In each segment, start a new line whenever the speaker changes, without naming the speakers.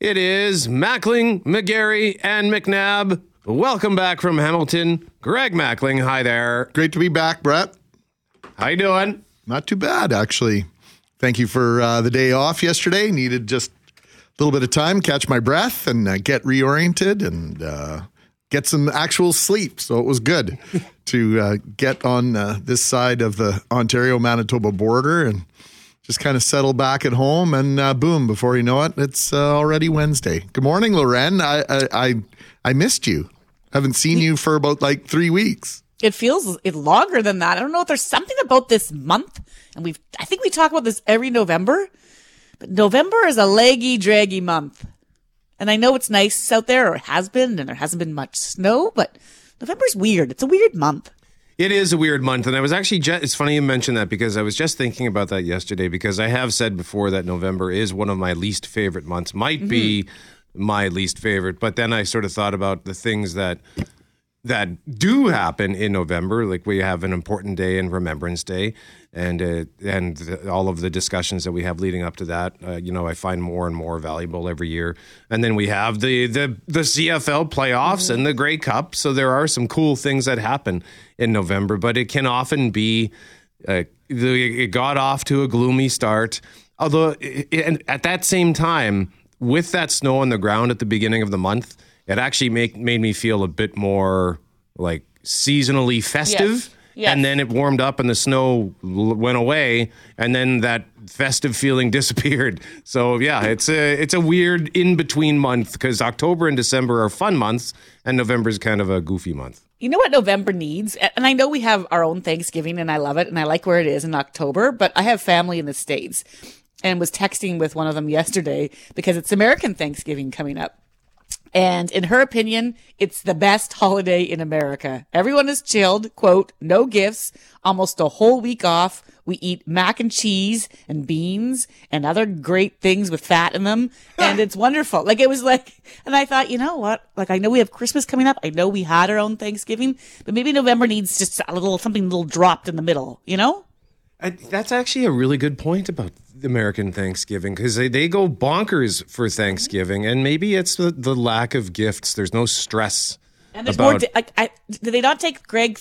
It is Mackling, McGarry, and McNabb. Welcome back from Hamilton. Greg Mackling, hi there.
Great to be back, Brett.
How you doing?
Not too bad, actually. Thank you for uh, the day off yesterday. Needed just a little bit of time, catch my breath, and uh, get reoriented and uh, get some actual sleep. So it was good to uh, get on uh, this side of the Ontario Manitoba border and just kind of settle back at home. And uh, boom, before you know it, it's already Wednesday. Good morning, Loren. I, I, I, I missed you. Haven't seen you for about like three weeks.
It feels longer than that. I don't know if there's something about this month, and we've I think we talk about this every November, but November is a leggy, draggy month. And I know it's nice out there, or it has been, and there hasn't been much snow, but November's weird. It's a weird month.
It is a weird month, and I was actually just, it's funny you mentioned that because I was just thinking about that yesterday because I have said before that November is one of my least favorite months. Might mm-hmm. be my least favorite. But then I sort of thought about the things that that do happen in November, like we have an important day in Remembrance Day, and uh, and the, all of the discussions that we have leading up to that. Uh, you know, I find more and more valuable every year. And then we have the the the CFL playoffs mm-hmm. and the Grey Cup. So there are some cool things that happen in November, but it can often be. Uh, it got off to a gloomy start. Although, and at that same time, with that snow on the ground at the beginning of the month, it actually make, made me feel a bit more like seasonally festive. Yes. Yes. And then it warmed up and the snow went away, and then that festive feeling disappeared. So yeah, it's a it's a weird in between month because October and December are fun months, and November is kind of a goofy month.
You know what November needs? And I know we have our own Thanksgiving and I love it and I like where it is in October, but I have family in the States and was texting with one of them yesterday because it's American Thanksgiving coming up. And in her opinion, it's the best holiday in America. Everyone is chilled, quote, no gifts, almost a whole week off. We eat mac and cheese and beans and other great things with fat in them. And it's wonderful. Like it was like, and I thought, you know what? Like I know we have Christmas coming up. I know we had our own Thanksgiving, but maybe November needs just a little, something a little dropped in the middle, you know?
I, that's actually a really good point about American Thanksgiving because they, they go bonkers for Thanksgiving, and maybe it's the, the lack of gifts. There's no stress.
And there's about, more. Di- I, I, did they not take Greg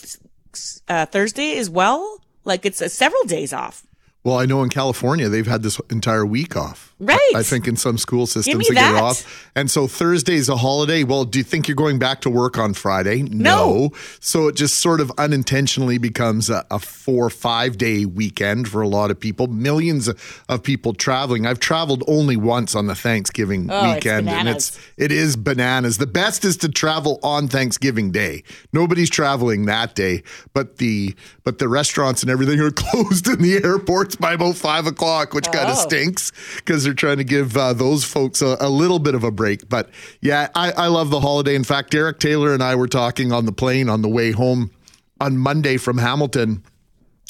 uh, Thursday as well? Like it's uh, several days off.
Well, I know in California they've had this entire week off.
Right.
I, think in some school systems they that. get off. And so Thursday's a holiday. Well, do you think you're going back to work on Friday?
No. no.
So it just sort of unintentionally becomes a, a four or five day weekend for a lot of people. Millions of people traveling. I've traveled only once on the Thanksgiving
oh,
weekend,
it's
and it's it is bananas. The best is to travel on Thanksgiving Day. Nobody's traveling that day, but the but the restaurants and everything are closed in the airports by about five o'clock, which oh. kind of stinks because they're trying to give uh, those folks a, a, little bit of a break. But yeah, I, I love the holiday. In fact, Derek Taylor and I were talking on the plane on the way home on Monday from Hamilton,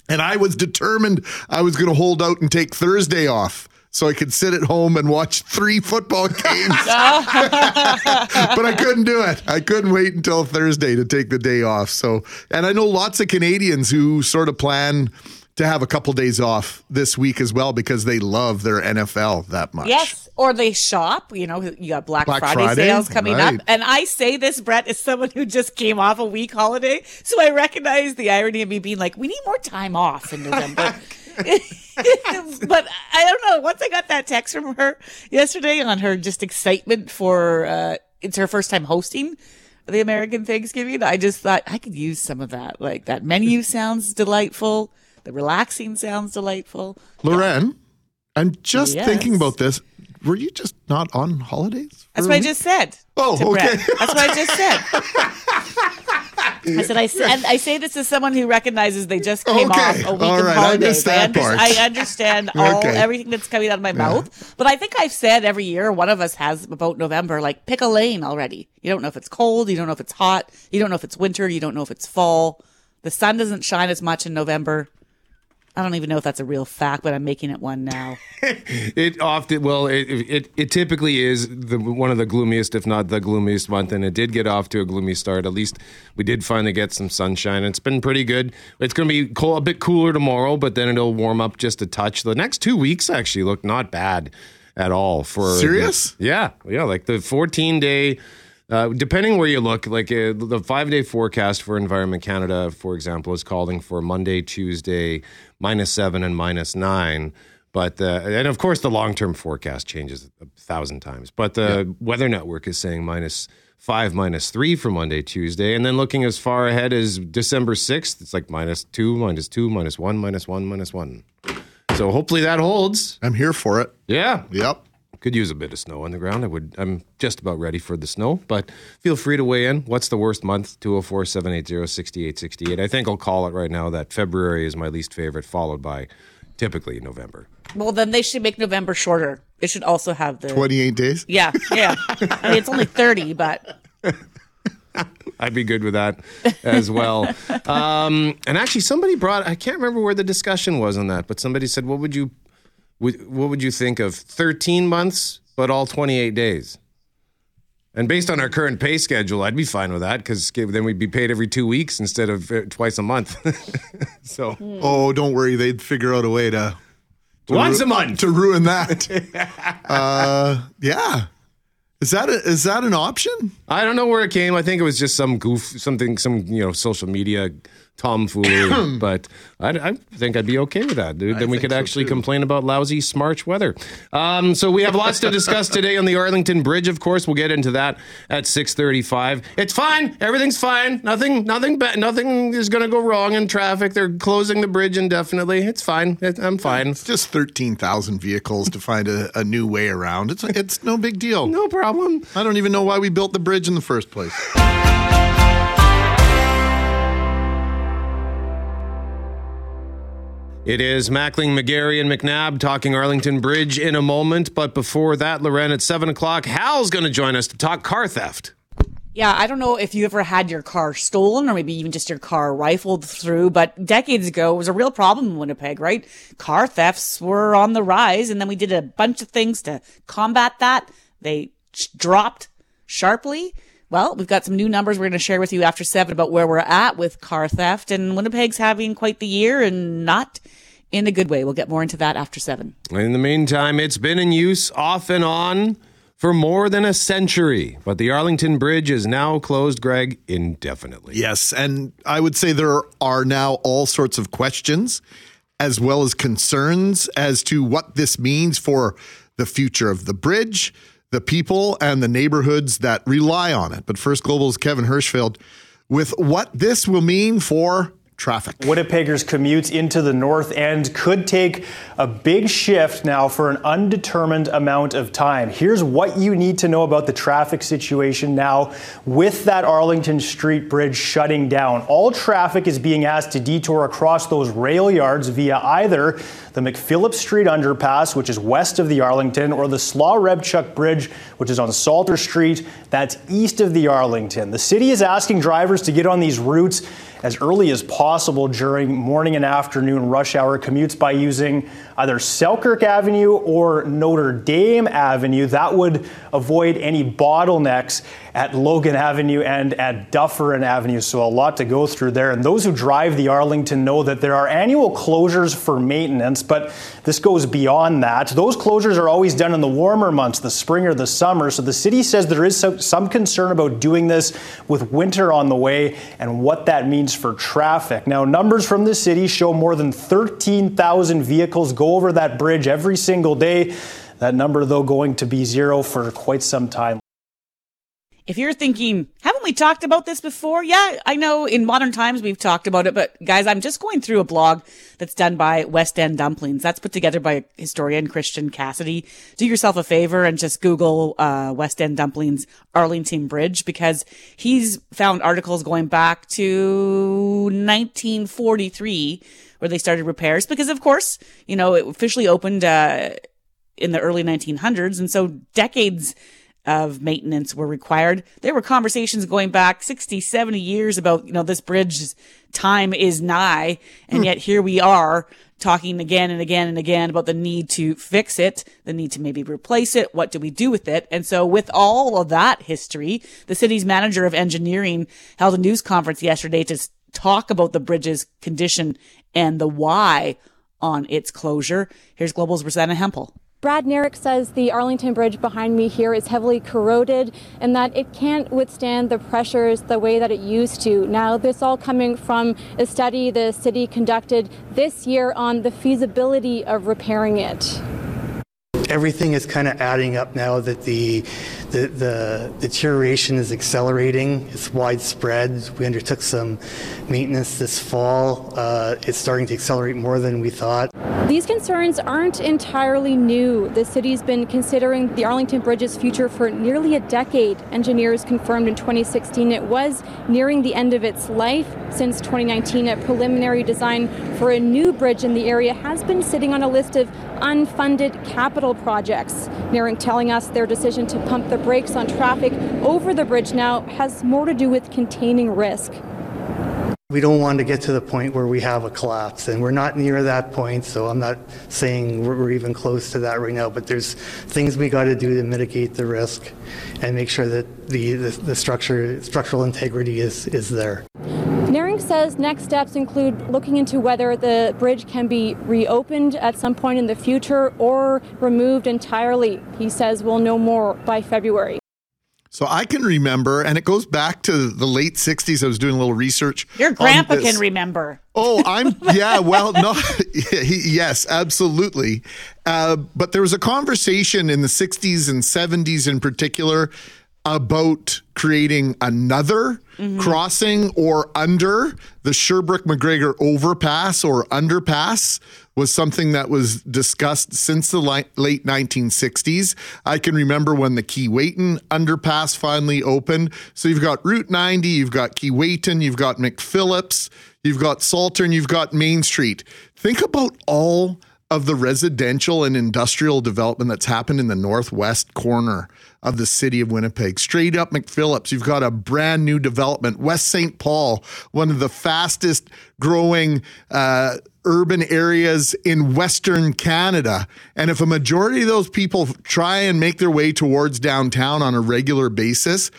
and I was determined I was going to hold out and take Thursday off so I could sit at home and watch three football games. but I couldn't do it. I couldn't wait until Thursday to take the day off. So, and I know lots of Canadians who sort of plan to have a couple days off this week as well because they love their NFL that much.
Yes, or they shop. You know, you got Black, Black Friday, Friday, sales coming right. up, and I say this, Brett, as someone who just came off a week holiday, so I recognize the irony of me being like, we need more time off in November. but I don't know. Once I got that text from her yesterday on her just excitement for uh, it's her first time hosting the American Thanksgiving, I just thought I could use some of that. Like that menu sounds delightful. The relaxing sounds delightful.
Loren, I'm just yes. thinking about this. Were you just not on holidays?
That's what I just said.
Oh, okay.
That's what I just said. I said I and I say this as someone who recognizes they just came
okay.
off a week
All
of
right.
holidays.
I,
under, I understand all
okay.
everything that's coming out of my yeah. mouth, but I think I've said every year one of us has about November like pick a lane already. You don't know if it's cold, you don't know if it's hot, you don't know if it's winter, you don't know if it's fall. The sun doesn't shine as much in November. I don't even know if that's a real fact, but I'm making it one now.
it often, well, it, it, it typically is the, one of the gloomiest, if not the gloomiest month, and it did get off to a gloomy start. At least we did finally get some sunshine. It's been pretty good. It's going to be cold, a bit cooler tomorrow, but then it'll warm up just a touch. The next two weeks actually look not bad. at all for
Serious?
yeah, yeah, like the 14 day. Uh, depending where you look, like uh, the five day forecast for Environment Canada, for example, is calling for Monday, Tuesday, minus seven and minus nine. But uh, and of course, the long term forecast changes a thousand times. But the Weather Network is saying minus five, minus three for Monday, Tuesday, and then looking as far ahead as December sixth, it's like minus two, minus two, minus one, minus one, minus one. So hopefully that holds.
I'm here for it.
Yeah,
Yep.
Could use a bit of snow on the ground. I would. I'm just about ready for the snow, but feel free to weigh in. What's the worst month? 204-780-6868. I think I'll call it right now that February is my least favorite, followed by typically November.
Well, then they should make November shorter. It should also have the
28 days.
yeah, yeah. I mean, it's only thirty, but
I'd be good with that as well. um, and actually, somebody brought. I can't remember where the discussion was on that, but somebody said, "What would you, would, what would you think of 13 months, but all 28 days?" And based on our current pay schedule, I'd be fine with that because then we'd be paid every two weeks instead of uh, twice a month. so
Oh, don't worry. They'd figure out a way to
once a month.
to ruin that. uh, yeah. Is that a, is that an option?
I don't know where it came. I think it was just some goof, something, some you know, social media tomfoolery. but I, I think I'd be okay with that. Dude. Then we could actually complain about lousy March weather. Um, so we have lots to discuss today on the Arlington Bridge. Of course, we'll get into that at six thirty-five. It's fine. Everything's fine. Nothing, nothing, ba- nothing is going to go wrong in traffic. They're closing the bridge indefinitely. It's fine. It, I'm fine.
It's just 13,000 vehicles to find a, a new way around. It's it's no big deal.
No problem.
I don't even know why we built the bridge in the first place.
It is Mackling, McGarry, and McNabb talking Arlington Bridge in a moment. But before that, Loren, at 7 o'clock, Hal's going to join us to talk car theft.
Yeah, I don't know if you ever had your car stolen or maybe even just your car rifled through, but decades ago it was a real problem in Winnipeg, right? Car thefts were on the rise, and then we did a bunch of things to combat that. They dropped sharply. Well, we've got some new numbers we're going to share with you after seven about where we're at with car theft, and Winnipeg's having quite the year and not in a good way. We'll get more into that after seven.
In the meantime, it's been in use off and on for more than a century. But the Arlington Bridge is now closed, Greg, indefinitely.
Yes, and I would say there are now all sorts of questions as well as concerns as to what this means for the future of the bridge, the people, and the neighborhoods that rely on it. But first, Global's Kevin Hirschfeld with what this will mean for traffic.
Winnipeggers' commutes into the north end could take a big shift now for an undetermined amount of time. Here's what you need to know about the traffic situation now with that Arlington Street Bridge shutting down. All traffic is being asked to detour across those rail yards via either the McPhillips Street underpass, which is west of the Arlington, or the Slaw Rebchuk Bridge, which is on Salter Street, that's east of the Arlington. The city is asking drivers to get on these routes as early as possible during morning and afternoon rush hour commutes by using either Selkirk Avenue or Notre Dame Avenue. That would avoid any bottlenecks at Logan Avenue and at Dufferin Avenue. So a lot to go through there. And those who drive the Arlington know that there are annual closures for maintenance, but this goes beyond that. Those closures are always done in the warmer months, the spring or the summer. So the city says there is some, concern about doing this with winter on the way and what that means for traffic. Now, numbers from the city show more than 13,000 vehicles go over that bridge every single day. That number, though, going to be zero for quite some time.
If you're thinking, haven't we talked about this before? Yeah, I know in modern times we've talked about it, but guys, I'm just going through a blog that's done by West End Dumplings. That's put together by historian Christian Cassidy. Do yourself a favor and just Google uh, West End Dumplings Arlington Bridge because he's found articles going back to 1943 where they started repairs because, of course, you know, it officially opened uh, in the early 1900s. And so decades of maintenance were required. There were conversations going back 60, 70 years about, you know, this bridge's time is nigh. And yet here we are talking again and again and again about the need to fix it, the need to maybe replace it. What do we do with it? And so with all of that history, the city's manager of engineering held a news conference yesterday to talk about the bridge's condition and the why on its closure. Here's Global's Rosanna Hempel.
Brad Neirinck says the Arlington Bridge behind me here is heavily corroded and that it can't withstand the pressures the way that it used to. Now, this all coming from a study the city conducted this year on the feasibility of repairing it
everything is kind of adding up now that the, the, the deterioration is accelerating. It's widespread. We undertook some maintenance this fall. Uh, it's starting to accelerate more than we thought.
These concerns aren't entirely new. The city's been considering the Arlington Bridge's future for nearly a decade. Engineers confirmed in 2016 it was nearing the end of its life. Since 2019, a preliminary design for a new bridge in the area has been sitting on a list of unfunded capital projects. Neirinck telling us their decision to pump the brakes on traffic over the bridge now has more to do with containing risk.
We don't want to get to the point where we have a collapse, and we're not near that point. So I'm not saying we're even close to that right now. But there's things we got to do to mitigate the risk and make sure that the, the, the structure structural integrity is is there.
Neirinck says next steps include looking into whether the bridge can be reopened at some point in the future or removed entirely. He says we'll know more by February.
So I can remember, and it goes back to the late 60s. I was doing a little research.
Your grandpa can remember.
Oh, I'm, yeah, well, no, yes, absolutely. Uh, but there was a conversation in the 60s and 70s in particular about creating another mm-hmm. crossing or under the Sherbrook McGregor overpass or underpass was something that was discussed since the late 1960s. I can remember when the Keewatin underpass finally opened. So you've got Route 90, you've got Keewatin, you've got McPhillips, you've got Salter, you've got Main Street. Think about all of the residential and industrial development that's happened in the northwest corner of the city of Winnipeg. Straight up McPhillips, you've got a brand new development. West St. Paul, one of the fastest growing uh, urban areas in Western Canada. And if a majority of those people try and make their way towards downtown on a regular basis,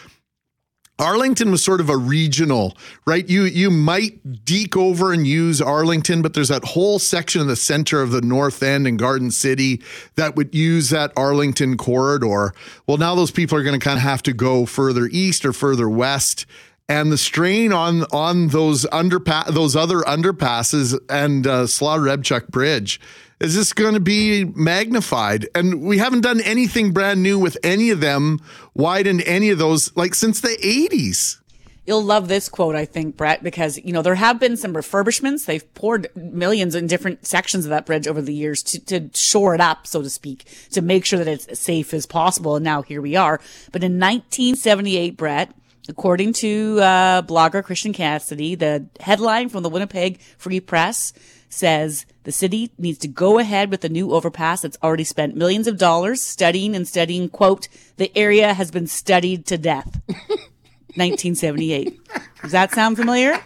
Arlington was sort of a regional, right? You you might deke over and use Arlington, but there's that whole section in the center of the North End and Garden City that would use that Arlington corridor. Well, now those people are going to kind of have to go further east or further west, and the strain on on those underpass those other underpasses and uh, Slaw Rebchuk Bridge is this going to be magnified? And we haven't done anything brand new with any of them, widened any of those, like since the 80s.
You'll love this quote, I think, Brett, because, you know, there have been some refurbishments. They've poured millions in different sections of that bridge over the years to, to shore it up, so to speak, to make sure that it's as safe as possible. And now here we are. But in 1978, Brett, according to uh, blogger Christian Cassidy, the headline from the Winnipeg Free Press says the city needs to go ahead with the new overpass that's already spent millions of dollars studying and studying. Quote, the area has been studied to death. 1978. Does that sound familiar?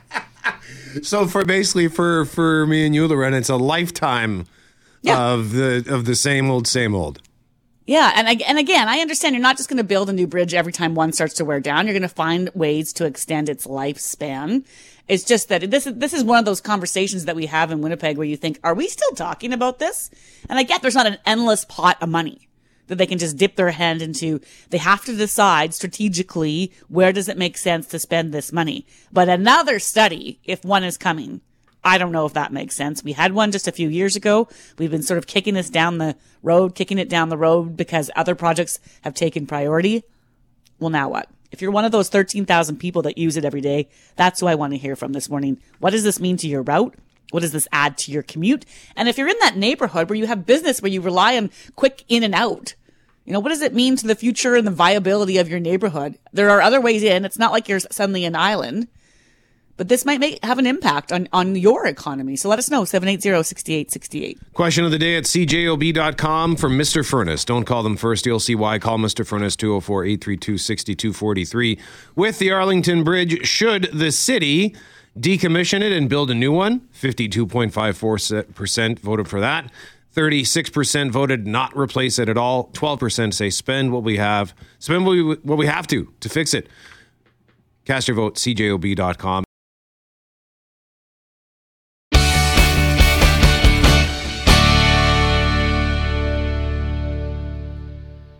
So for basically for for me and you, Loren, it's a lifetime yeah. of the of the same old, same old.
Yeah, and and again, I understand you're not just going to build a new bridge every time one starts to wear down. You're going to find ways to extend its lifespan. It's just that this is this is one of those conversations that we have in Winnipeg where you think, are we still talking about this? And I get there's not an endless pot of money that they can just dip their hand into. They have to decide strategically where does it make sense to spend this money. But another study, if one is coming, I don't know if that makes sense. We had one just a few years ago. We've been sort of kicking this down the road, kicking it down the road because other projects have taken priority. Well, now what? If you're one of those 13,000 people that use it every day, that's who I want to hear from this morning. What does this mean to your route? What does this add to your commute? And if you're in that neighborhood where you have business where you rely on quick in and out, you know, what does it mean to the future and the viability of your neighborhood? There are other ways in. It's not like you're suddenly an island but this might make, have an impact on, on your economy. So let us know, 780-6868.
Question of the day at cjob.com from Mr. Furnace. Don't call them first. You'll see why. Call Mr. Furnace 204-832-6243. With the Arlington Bridge, should the city decommission it and build a new one? 52.54% voted for that. 36% voted not replace it at all. 12% say spend what we have, spend what we, what we have to to fix it. Cast your vote, cjob.com.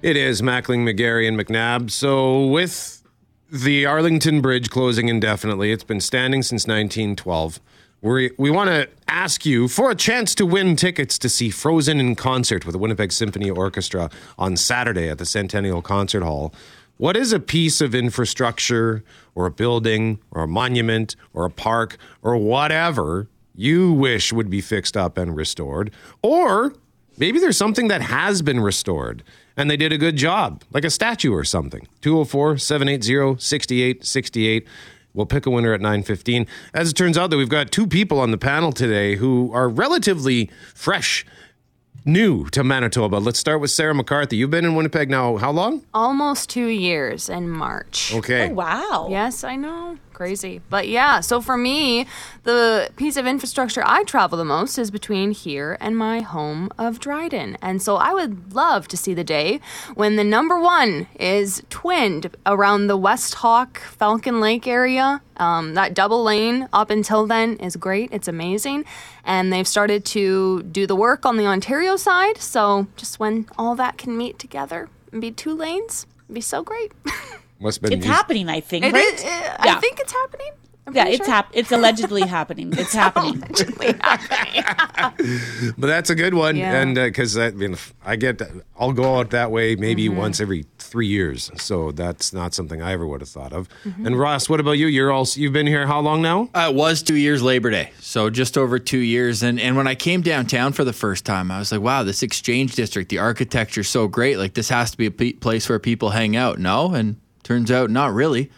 It is Mackling, McGarry, and McNabb. So with the Arlington Bridge closing indefinitely, it's been standing since 1912. We we want to ask you for a chance to win tickets to see Frozen in concert with the Winnipeg Symphony Orchestra on Saturday at the Centennial Concert Hall. What is a piece of infrastructure or a building or a monument or a park or whatever you wish would be fixed up and restored? Or maybe there's something that has been restored and they did a good job, like a statue or something. 204 780 6868. We'll pick a winner at 9:15. As it turns out that we've got two people on the panel today who are relatively fresh new to Manitoba. Let's start with Sarah McCarthy. You've been in Winnipeg now how long?
Almost two years in March.
Okay.
Oh, wow.
Yes, I know. Crazy. But yeah, so for me, the piece of infrastructure I travel the most is between here and my home of Dryden. And so I would love to see the day when the number one is twinned around the West Hawk Falcon Lake area. Um, that double lane up until then is great. It's amazing. And they've started to do the work on the Ontario side. So just when all that can meet together and be two lanes, it'd be so great.
Must have been
It's happening, I think,
It
right?
is- uh,
Yeah.
I think it's happening. I'm
yeah, it's
sure.
hap- It's allegedly happening. It's happening.
Allegedly happening.
But that's a good one,
Yeah.
and because I mean, I get, I'll go out that way maybe
Mm-hmm.
once every three years, so that's not something I ever would have thought of.
Mm-hmm.
And Ross, what about you? You're also you've been here how long now?
Uh, it was two years Labor Day, so just over two years. And and when I came downtown for the first time, I was like, wow, this exchange district, the architecture's so great. Like this has to be a place where people hang out. No, and turns out not really.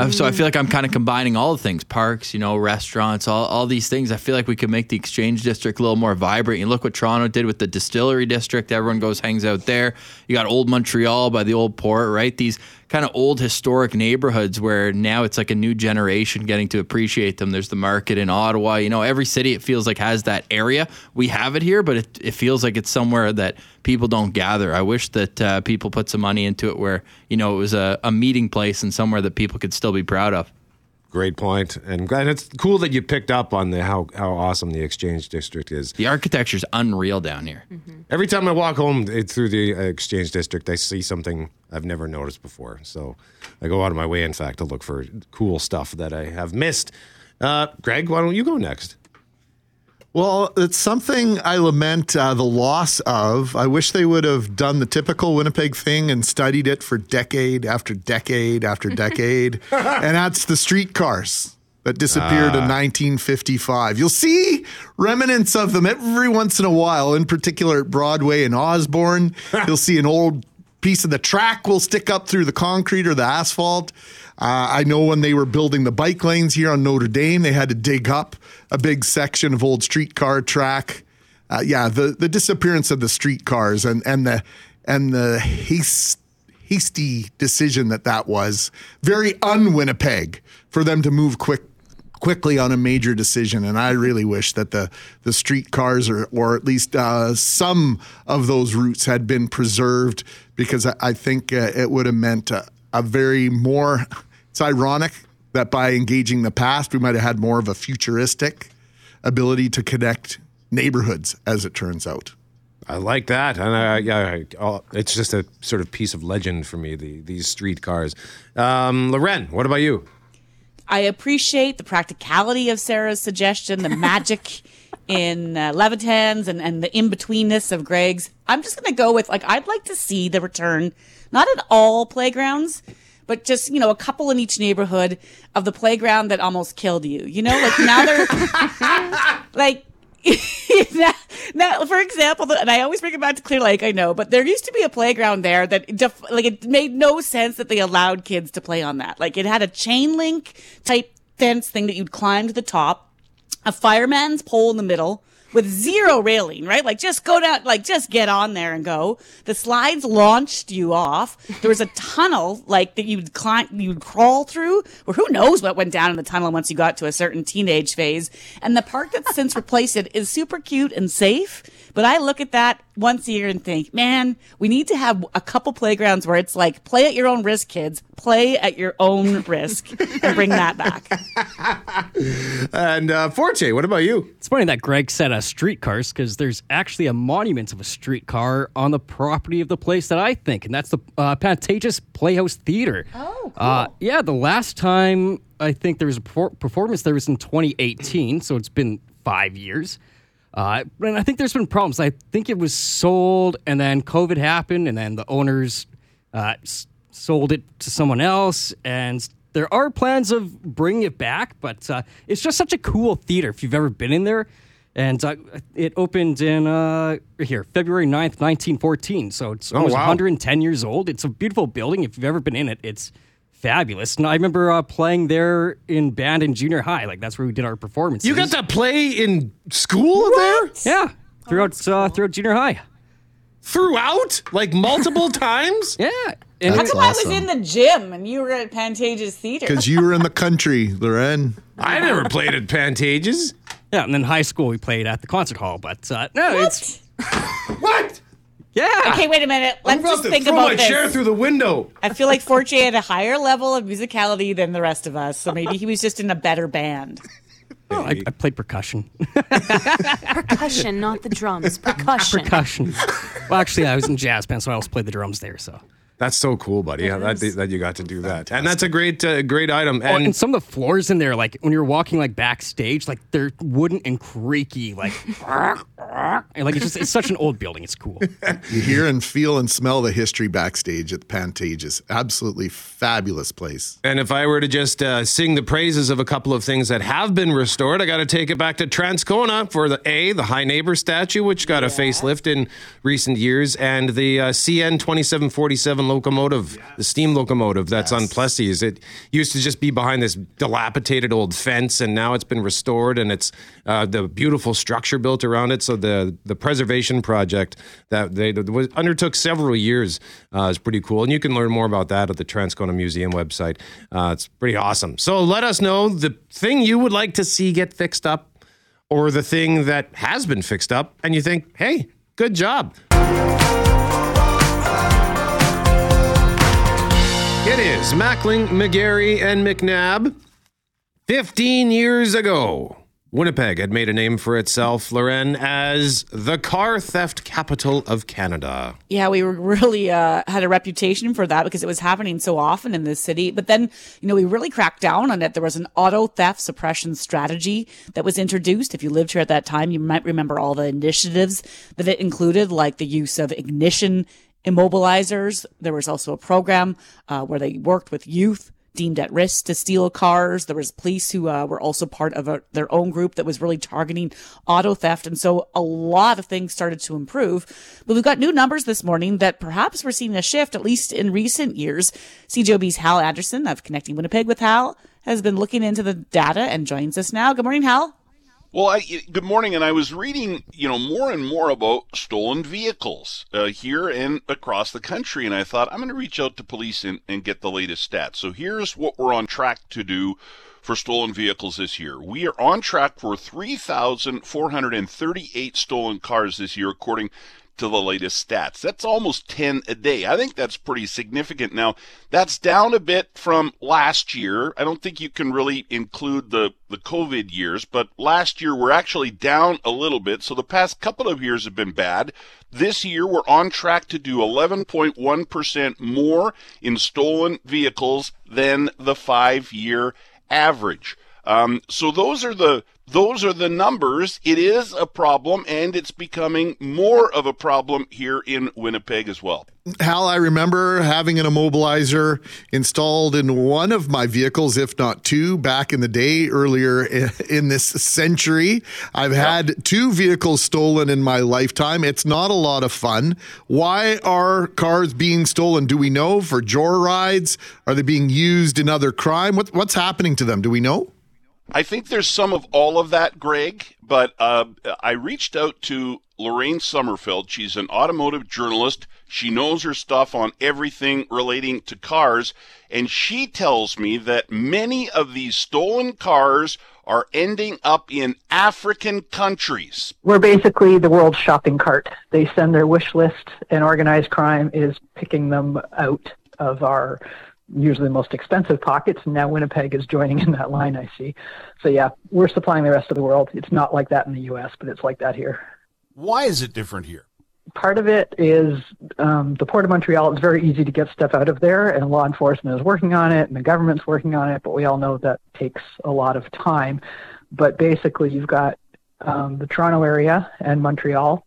Uh, so I feel like I'm kind of combining all the things: parks, you know, restaurants, all, all these things. I feel like we could make the exchange district a little more vibrant. You look what Toronto did with the distillery district; everyone goes hangs out there. You got old Montreal by the old port, right? These kind of old historic neighborhoods where now it's like a new generation getting to appreciate them. There's the market in Ottawa. You know, every city it feels like has that area. We have it here, but it, it feels like it's somewhere that people don't gather. I wish that uh, people put some money into it where, you know, it was a, a meeting place and somewhere that people could still be proud of.
Great point, and and it's cool that you picked up on the how how awesome the Exchange District is.
The architecture's unreal down here.
Every time I walk home eh, through the uh, Exchange District, I see something I've never noticed before. So I go out of my way, in fact, to look for cool stuff that I have missed. Uh, Greg, why don't you go next?
Well, it's something I lament uh, the loss of. I wish they would have done the typical Winnipeg thing and studied it for decade after decade after decade. and that's the streetcars that disappeared in 1955. You'll see remnants of them every once in a while, in particular at Broadway and Osborne. You'll see an old piece of the track will stick up through the concrete or the asphalt. Uh, I know when they were building the bike lanes here on Notre Dame, they had to dig up a big section of old streetcar track. Uh, yeah, the, the disappearance of the streetcars and, and the and the haste, hasty decision that that was very un-Winnipeg for them to move quick quickly on a major decision. And I really wish that the the streetcars or or at least uh, some of those routes had been preserved because I, I think uh, it would have meant a very more. It's ironic that by engaging the past, we might have had more of a futuristic ability to connect neighborhoods, as it turns out.
I like that, and I, yeah, I, it's just a sort of piece of legend for me. The these streetcars. Um, Loren, what about you?
I appreciate the practicality of Sarah's suggestion, the magic in uh, Levitans and, and the in betweenness of Greg's. I'm just going to go with like, I'd like to see the return, not at all playgrounds, but just, you know, a couple in each neighborhood of the playground that almost killed you. You know, like now they're like, now, now, for example, and I always bring it back to Clear Lake, I know, but there used to be a playground there that def, like it made no sense that they allowed kids to play on that. Like it had a chain link type fence thing that you'd climb to the top, a fireman's pole in the middle with zero railing, right? Like just go down, like just get on there and go. The slides launched you off. There was a tunnel like that you'd climb, you'd crawl through, or who knows what went down in the tunnel once you got to a certain teenage phase. And the park that's since replaced it is super cute and safe. But I look at that once a year and think, man, we need to have a couple playgrounds where it's like play at your own risk, kids. Play at your own risk and bring that back.
And uh, Forte, what about you?
It's funny that Greg said a uh, streetcars because there's actually a monument of a streetcar on the property of the place that I think, and that's the uh, Pantages Playhouse Theater.
Oh,
Uh, yeah, the last time I think there was a perfor- performance there was in 2018, so it's been five years. Uh, and I think there's been problems. I think it was sold, and then COVID happened, and then the owners uh, s- sold it to someone else. And there are plans of bringing it back, but uh, it's just such a cool theater if you've ever been in there. And uh, it opened in uh, here February 9th, 1914. So it's almost
wow.
110 years old. It's a beautiful building. If you've ever been in it, it's fabulous. And I remember uh, playing there in band in junior high. Like that's where we did our performances.
You got to play in school there
Yeah, throughout uh, throughout junior high.
throughout, like multiple times.
Yeah, and
How
it-
come I was in the gym and you were at Pantages Theater?
Because you were in the country, Loren.
I never played at Pantages.
Yeah, and then high school we played at the concert hall. But uh, no, it's
what?
What?
yeah.
Okay, wait a minute. Let's just think
throw
about
my
this.
chair through the window.
I feel like Forte had a higher level of musicality than the rest of us, so maybe he was just in a better band.
Oh, I, I played percussion.
Percussion, not the drums. Percussion.
percussion. well, actually, I was in jazz band, so I also played the drums there. So.
That's so cool, buddy. Yeah, that, that you got to do that, and that's a great, uh, great item.
Oh,
And
and some of the floors in there, like when you're walking like backstage, like they're wooden and creaky, like, and, like it's just it's such an old building. It's cool.
You hear and feel and smell the history backstage at the Pantages. Absolutely fabulous place.
And if I were to just uh, sing the praises of a couple of things that have been restored, I got to take it back to Transcona for the A, the Hi Neighbor statue, which got a facelift in recent years, and the uh, CN 2747 locomotive, the steam locomotive that's on Plessis. It used to just be behind this dilapidated old fence, and now it's been restored, and it's uh, the beautiful structure built around it. So the the preservation project that they was, undertook several years uh, is pretty cool, and you can learn more about that at the Transcona Museum website. Uh, it's pretty awesome. So let us know the thing you would like to see get fixed up, or the thing that has been fixed up, and you think, hey, good job. It is Mackling, McGarry, and McNabb. 15 years ago, Winnipeg had made a name for itself, Loren, as the car theft capital of Canada.
Yeah, we really uh, had a reputation for that because it was happening so often in this city. But then, you know, we really cracked down on it. There was an auto theft suppression strategy that was introduced. If you lived here at that time, you might remember all the initiatives that it included, like the use of ignition immobilizers. There was also a program uh, where they worked with youth deemed at risk to steal cars. There was police who uh, were also part of a, their own group that was really targeting auto theft. And so a lot of things started to improve. But we've got new numbers this morning that perhaps we're seeing a shift, at least in recent years. CJOB's Hal Anderson of Connecting Winnipeg with Hal has been looking into the data and joins us now. Good morning, Hal.
Well, I, good morning. And I was reading, you know, more and more about stolen vehicles uh, here and across the country. And I thought, I'm going to reach out to police and, and get the latest stats. So here's what we're on track to do for stolen vehicles this year. We are on track for 3,438 stolen cars this year, according to the latest stats. That's almost 10 a day. I think that's pretty significant. Now, that's down a bit from last year. I don't think you can really include the, the COVID years, but last year we're actually down a little bit. So the past couple of years have been bad. This year we're on track to do 11.1% more in stolen vehicles than the five year average. Um, so those are the those are the numbers. It is a problem, and it's becoming more of a problem here in Winnipeg as well.
Hal, I remember having an immobilizer installed in one of my vehicles, if not two, back in the day, earlier in this century. I've had two vehicles stolen in my lifetime. It's not a lot of fun. Why are cars being stolen? Do we know for joyrides? Are they being used in other crime? What, what's happening to them? Do we know?
I think there's some of all of that, Greg, but uh, I reached out to Lorraine Sommerfeld. She's an automotive journalist. She knows her stuff on everything relating to cars, and she tells me that many of these stolen cars are ending up in African countries.
We're basically the world's shopping cart. They send their wish list, and organized crime is picking them out of our usually the most expensive pockets. And now Winnipeg is joining in that line, I see. So, yeah, we're supplying the rest of the world. It's not like that in the U.S., but it's like that here.
Why is it different here?
Part of it is um, the Port of Montreal. It's very easy to get stuff out of there, and law enforcement is working on it, and the government's working on it, but we all know that takes a lot of time. But basically, you've got um, the Toronto area and Montreal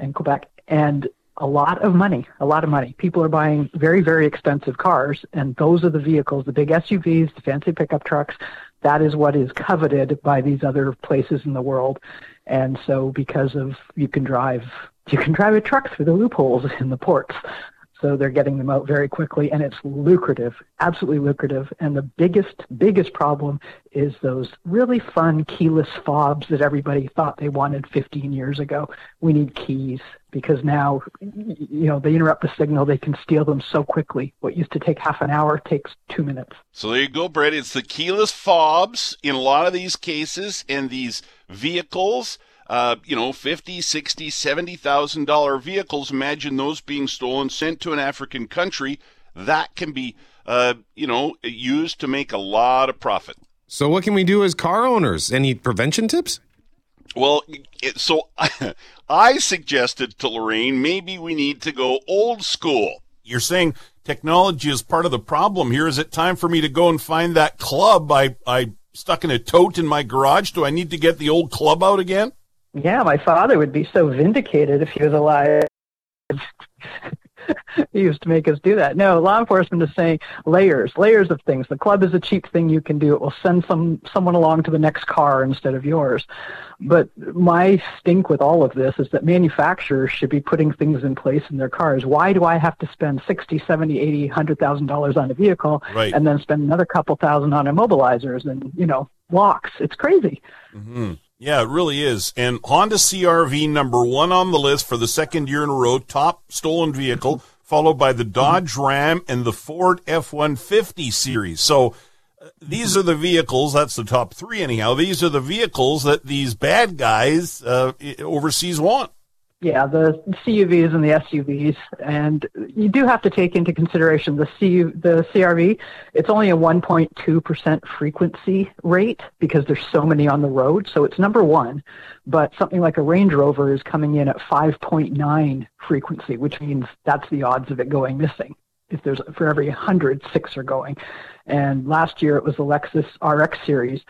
and Quebec, and a lot of money, a lot of money. People are buying very, very expensive cars, and those are the vehicles, the big SUVs, the fancy pickup trucks. That is what is coveted by these other places in the world. And so, because of you can drive, you can drive a truck through the loopholes in the ports. So they're getting them out very quickly, and it's lucrative, absolutely lucrative. And the biggest, biggest problem is those really fun keyless fobs that everybody thought they wanted 15 years ago. We need keys because now, you know, they interrupt the signal. They can steal them so quickly. What used to take half an hour takes two minutes.
So there you go, Brett. It's the keyless fobs in a lot of these cases, and these vehicles uh, you know, fifty, sixty, seventy thousand dollar vehicles. Imagine those being stolen, sent to an African country. That can be, uh, you know, used to make a lot of profit.
So, what can we do as car owners? Any prevention tips?
Well, it, so I suggested to Lorraine maybe we need to go old school.
You're saying technology is part of the problem here. Is it time for me to go and find that club I, I stuck in a tote in my garage? Do I need to get the old club out again?
Yeah, my father would be so vindicated if he was alive. he used to make us do that. No, law enforcement is saying layers, layers of things. The club is a cheap thing you can do. It will send some someone along to the next car instead of yours. But my stink with all of this is that manufacturers should be putting things in place in their cars. Why do I have to spend sixty, seventy, eighty, hundred thousand dollars on a vehicle
right.
and then spend another couple thousand on immobilizers and you know locks? It's crazy.
Mm-hmm. Yeah, it really is. And Honda CRV number one on the list for the second year in a row, top stolen vehicle, followed by the Dodge Ram and the Ford F-150 series. So uh, these are the vehicles, that's the top three anyhow, these are the vehicles that these bad guys uh, overseas want.
Yeah, the CUVs and the SUVs, and you do have to take into consideration the CU, the CRV. It's only a 1.2 percent frequency rate because there's so many on the road, so it's number one. But something like a Range Rover is coming in at 5.9 frequency, which means that's the odds of it going missing. If there's for every 100, six are going. And last year it was the Lexus RX series,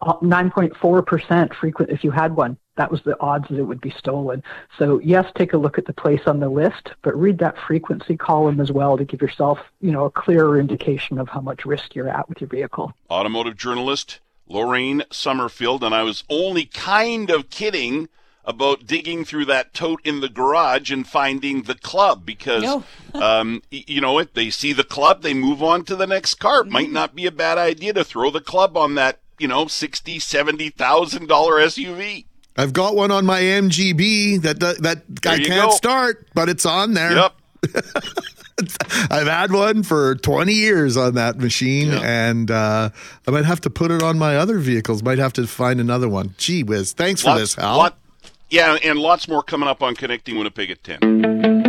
uh, 9.4% frequent if you had one that was the odds that it would be stolen. So yes, take a look at the place on the list, but read that frequency column as well to give yourself, you know, a clearer indication of how much risk you're at with your vehicle.
Automotive journalist Lorraine Sommerfeld, and I was only kind of kidding about digging through that tote in the garage and finding the club because no. um, you know if they see the club they move on to the next car might mm-hmm. not be a bad idea to throw the club on that you know sixty seventy thousand dollar suv
I've got one on my MGB that that, that I can't go. start, but it's on there.
Yep.
I've had one for 20 years on that machine, yep. and uh, I might have to put it on my other vehicles. Might have to find another one. Gee whiz! Thanks for this, Hal. Lot,
yeah, and lots more coming up on Connecting Winnipeg at 10.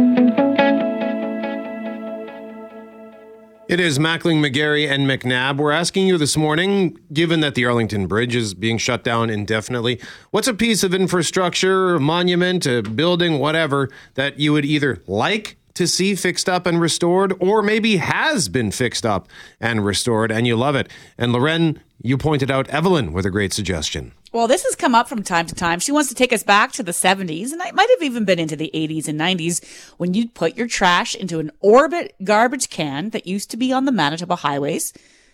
It is Mackling, McGarry, and McNabb. We're asking you this morning, given that the Arlington Bridge is being shut down indefinitely, what's a piece of infrastructure, a monument, a building, whatever, that you would either like to see fixed up and restored, or maybe has been fixed up and restored, and you love it? And Loren, you pointed out Evelyn with a great suggestion.
Well, this has come up from time to time. She wants to take us back to the 70s, and it might have even been into the 80s and 90s when you'd put your trash into an orbit garbage can that used to be on the Manitoba highways.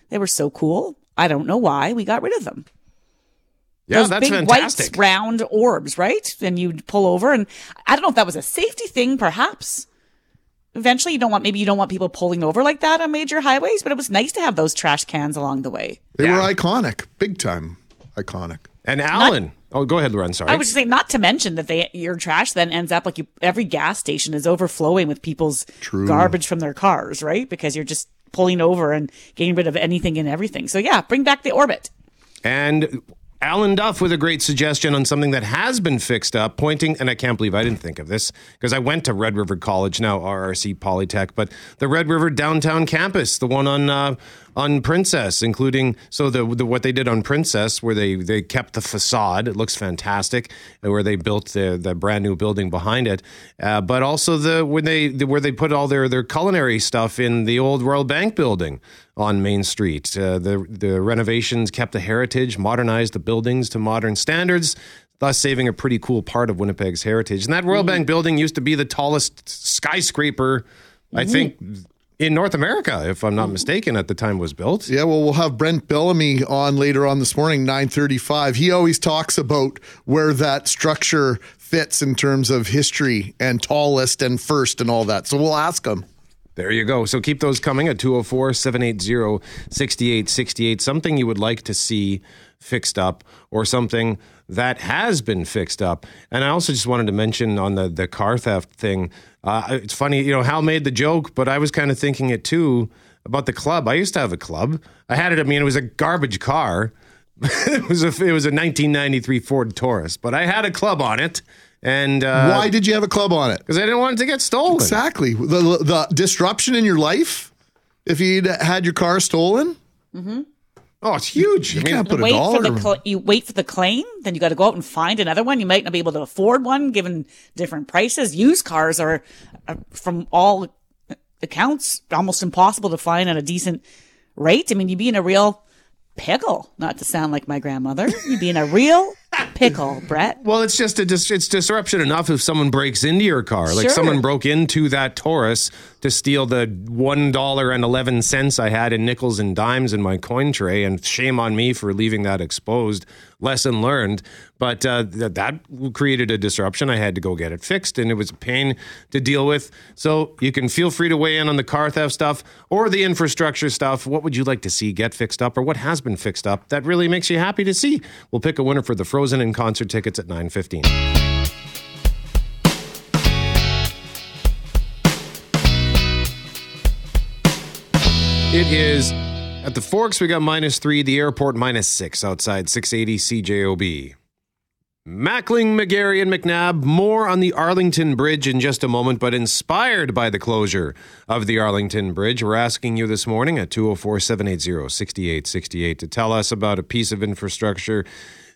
They were so cool. I don't know why we got rid of them.
Yeah,
Those
that's
big
fantastic.
white round orbs, right? And you'd pull over, and I don't know if that was a safety thing, perhaps. Eventually, you don't want maybe you don't want people pulling over like that on major highways, but it was nice to have those trash cans along the way.
They yeah. were iconic, big time iconic.
And Alan. Not, oh, go ahead, Loren. Sorry.
I was just saying, not to mention that they your trash then ends up like you, every gas station is overflowing with people's
True.
garbage from their cars, right? Because you're just pulling over and getting rid of anything and everything. So yeah, bring back the orbit.
And Alan Duff with a great suggestion on something that has been fixed up, pointing, and I can't believe I didn't think of this because I went to Red River College, now RRC Polytech, but the Red River downtown campus, the one on uh, on Princess, including so the, the what they did on Princess, where they they kept the facade, it looks fantastic, and where they built the the brand new building behind it, uh, but also the when they the, where they put all their their culinary stuff in the old Royal Bank building on Main Street. Uh, the the renovations kept the heritage, modernized the buildings to modern standards. Thus, saving a pretty cool part of Winnipeg's heritage. And that Royal mm-hmm. Bank building used to be the tallest skyscraper, I mm-hmm. think, in North America, if I'm not mm-hmm. mistaken, at the time it was built.
Yeah, well, we'll have Brent Bellamy on later on this morning, 935. He always talks about where that structure fits in terms of history and tallest and first and all that. So we'll ask him.
There you go. So keep those coming at 204 780 6868. Something you would like to see fixed up or something that has been fixed up. And I also just wanted to mention on the, the car theft thing. Uh, it's funny, you know, Hal made the joke, but I was kind of thinking it too about the club. I used to have a club. I had it, I mean, it was a garbage car. it was a it was a 1993 Ford Taurus, but I had a club on it. And uh,
Why did you have a club on it?
Because I didn't want it to get stolen.
Exactly. The, the disruption in your life, if you'd had your car stolen,
Oh, it's huge.
you
I mean,
can't put a
wait for the cl- you wait for the claim, then you got to go out and find another one. You might not be able to afford one given different prices. Used cars are, are from all accounts almost impossible to find at a decent rate. I mean, you'd be in a real pickle. Not to sound like my grandmother, you'd be in a real pickle, Brett.
Well, it's just a dis- it's disruption enough if someone breaks into your car. Like
Sure.
someone broke into that Taurus to steal the one dollar and eleven cents I had in nickels and dimes in my coin tray, and shame on me for leaving that exposed. Lesson learned. But uh, th- that created a disruption. I had to go get it fixed, and it was a pain to deal with. So you can feel free to weigh in on the car theft stuff or the infrastructure stuff. What would you like to see get fixed up, or what has been fixed up that really makes you happy to see? We'll pick a winner for the Frozen in concert tickets at nine fifteen. It is at the Forks. We got minus three. The airport minus six outside 680 CJOB. Mackling, McGarry, and McNabb. More on the Arlington Bridge in just a moment, but inspired by the closure of the Arlington Bridge, we're asking you this morning at 204 780 6868 to tell us about a piece of infrastructure,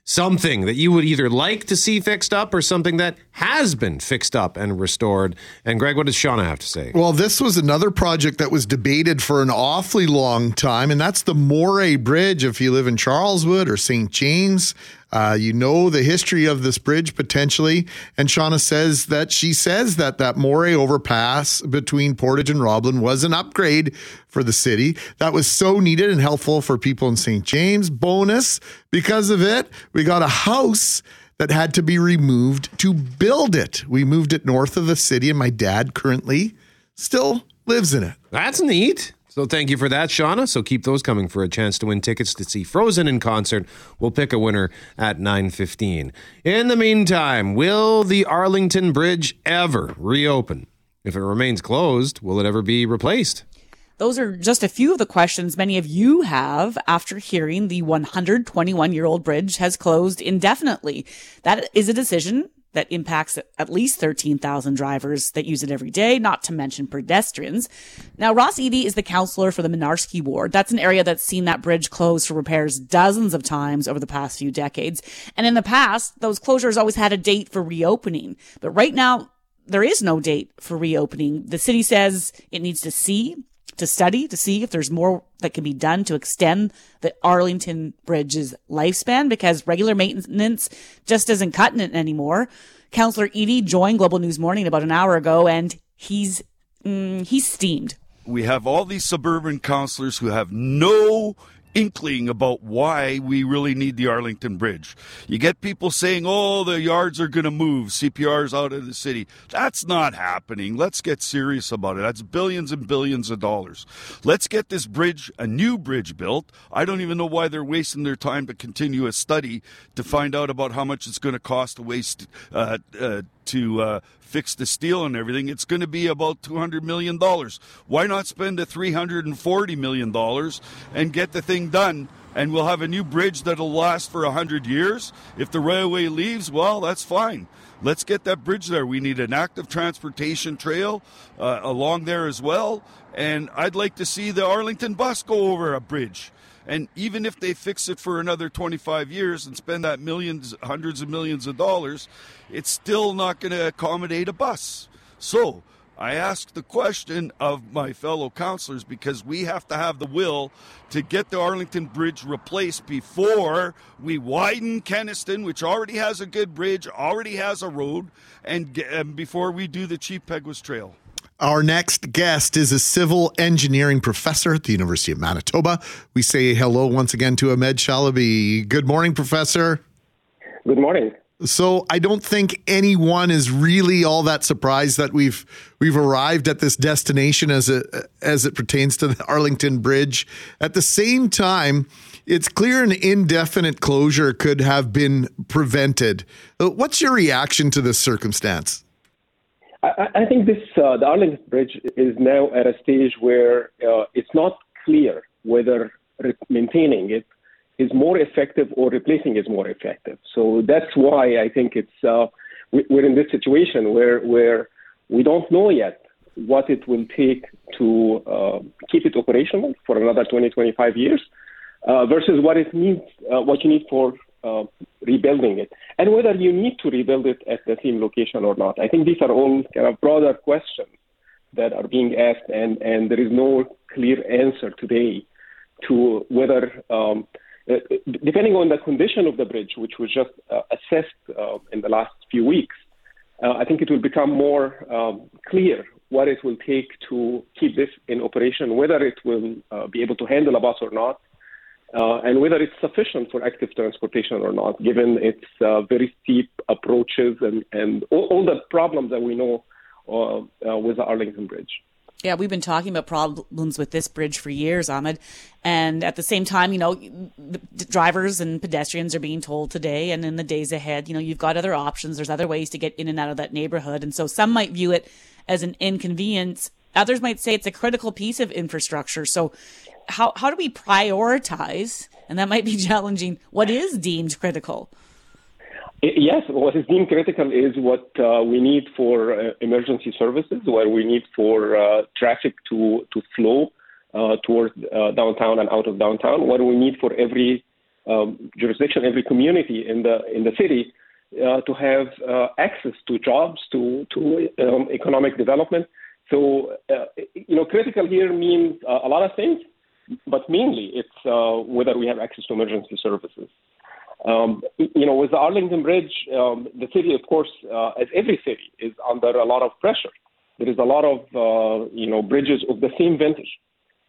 something that you would either like to see fixed up or something that has been fixed up and restored. And Greg, what does Shauna have to say?
Well, this was another project that was debated for an awfully long time, and that's the Moray Bridge. If you live in Charleswood or St. James, uh, you know the history of this bridge potentially. And Shauna says that she says that that Moray overpass between Portage and Roblin was an upgrade for the city. That was so needed and helpful for people in St. James. Bonus, because of it, we got a house that had to be removed to build it. We moved it north of the city, and my dad currently still lives in it.
That's neat. So thank you for that, Shauna. So keep those coming for a chance to win tickets to see Frozen in concert. We'll pick a winner at 9:15. In the meantime, will the Arlington Bridge ever reopen? If it remains closed, will it ever be replaced?
Those are just a few of the questions many of you have after hearing the 121 year old bridge has closed indefinitely. That is a decision that impacts at least 13,000 drivers that use it every day, not to mention pedestrians. Now, Ross Eadie is the councillor for the Mynarski Ward. That's an area that's seen that bridge closed for repairs dozens of times over the past few decades. And in the past, those closures always had a date for reopening. But right now, there is no date for reopening. The city says it needs to see to study to see if there's more that can be done to extend the Arlington Bridge's lifespan because regular maintenance just isn't cutting it anymore. Councillor Eadie joined Global News Morning about an hour ago and he's mm, he's steamed.
We have all these suburban councillors who have no inkling about why we really need the Arlington Bridge. You get people saying, oh, the yards are going to move, CPR's out of the city. That's not happening. Let's get serious about it. That's billions and billions of dollars. Let's get this bridge, a new bridge built. I don't even know why they're wasting their time to continue a study to find out about how much it's going to cost to waste, uh, uh, to uh, fix the steel and everything, it's going to be about $200 million. Why not spend the $340 million and get the thing done and we'll have a new bridge that'll last for 100 years. If the railway leaves, well, that's fine. Let's get that bridge there. We need an active transportation trail uh, along there as well. And I'd like to see the Arlington bus go over a bridge. And even if they fix it for another 25 years and spend that millions, hundreds of millions of dollars, it's still not going to accommodate a bus. So I ask the question of my fellow councillors because we have to have the will to get the Arlington Bridge replaced before we widen Kenaston, which already has a good bridge, already has a road, and, and before we do the Chief Peguis Trail.
Our next guest is a civil engineering professor at the University of Manitoba. We say hello once again to Ahmed Shalaby. Good morning, Professor.
Good morning.
So I don't think anyone is really all that surprised that we've we've arrived at this destination as it as it pertains to the Arlington Bridge. At the same time, it's clear an indefinite closure could have been prevented. Uh, what's your reaction to this circumstance?
I, I think this uh, the Arlington Bridge is now at a stage where uh, it's not clear whether maintaining it is more effective or replacing is more effective. So that's why I think it's uh, we're in this situation where where we don't know yet what it will take to uh, keep it operational for another 20, 25 years uh, versus what it needs, uh, what you need for uh, rebuilding it, and whether you need to rebuild it at the same location or not. I think these are all kind of broader questions that are being asked, and, and there is no clear answer today to whether, um, uh, depending on the condition of the bridge, which was just uh, assessed uh, in the last few weeks, uh, I think it will become more um, clear what it will take to keep this in operation, whether it will uh, be able to handle a bus or not, uh, and whether it's sufficient for active transportation or not, given its uh, very steep approaches and, and all, all, the problems that we know uh, uh, with the Arlington Bridge.
Yeah, we've been talking about problems with this bridge for years, Ahmed. And at the same time, you know, drivers and pedestrians are being told today and in the days ahead, you know, you've got other options. There's other ways to get in and out of that neighborhood. And so some might view it as an inconvenience. Others might say it's a critical piece of infrastructure. So how how do we prioritize? And that might be challenging. What is deemed critical?
Yes, what is deemed critical is what uh, we need for uh, emergency services, where we need for uh, traffic to to flow uh, towards uh, downtown and out of downtown. What we need for every um, jurisdiction, every community in the in the city uh, to have access to jobs, to to um, economic development. So, you know, critical here means a lot of things but mainly it's uh, whether we have access to emergency services. Um, you know, with the Arlington Bridge, um, the city, of course, uh, as every city, is under a lot of pressure. There is a lot of uh, you know bridges of the same vintage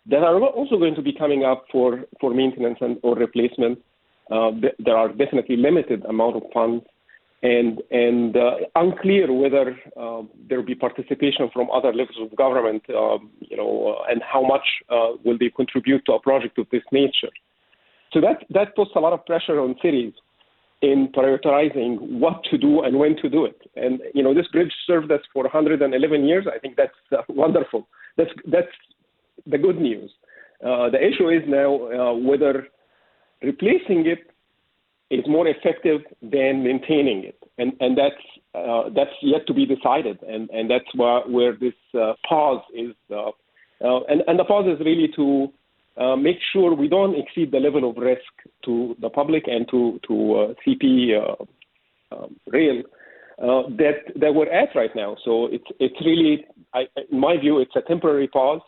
that are also going to be coming up for for maintenance and or replacement. Uh, there are definitely limited amount of funds and and uh, unclear whether uh, there will be participation from other levels of government, um, you know, uh, and how much uh, will they contribute to a project of this nature. So that that puts a lot of pressure on cities in prioritizing what to do and when to do it. And you know, this bridge served us for 111 years. I think that's uh, wonderful. That's that's the good news. Uh, the issue is now whether replacing it is more effective than maintaining it, and and that's uh, that's yet to be decided, and and that's where where this uh, pause is, uh, uh and and the pause is really to uh, make sure we don't exceed the level of risk to the public and to to uh, CP um, rail that that we're at right now. So it's it's really, I, in my view, it's a temporary pause.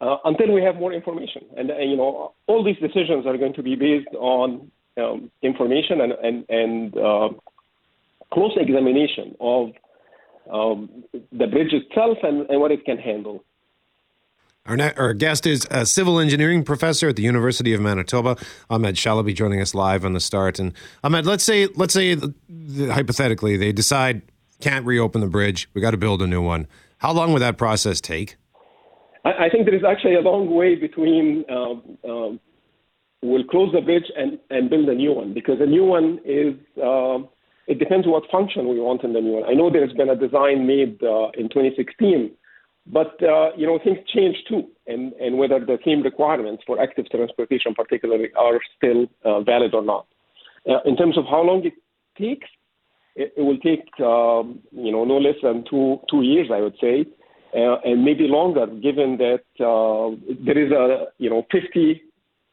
until we have more information, and you know, all these decisions are going to be based on um, information and and, and uh, close examination of um, the bridge itself and, and what it can handle.
Our, ne- our, guest is a civil engineering professor at the University of Manitoba, Ahmed Shalaby, joining us live on the start. And Ahmed, let's say, let's say, the, the, hypothetically, they decide can't reopen the bridge. We got to build a new one. How long would that process take?
I, I think there is actually a long way between um, um we'll close the bridge and, and build a new one because a new one is uh, it depends what function we want in the new one. I know there's been a design made uh, in 2016 But uh, you know things change too, and and whether the same requirements for active transportation, particularly, are still uh, valid or not. Uh, in terms of how long it takes, it, it will take um, you know no less than two two years, I would say, uh, and maybe longer, given that uh, there is a you know 50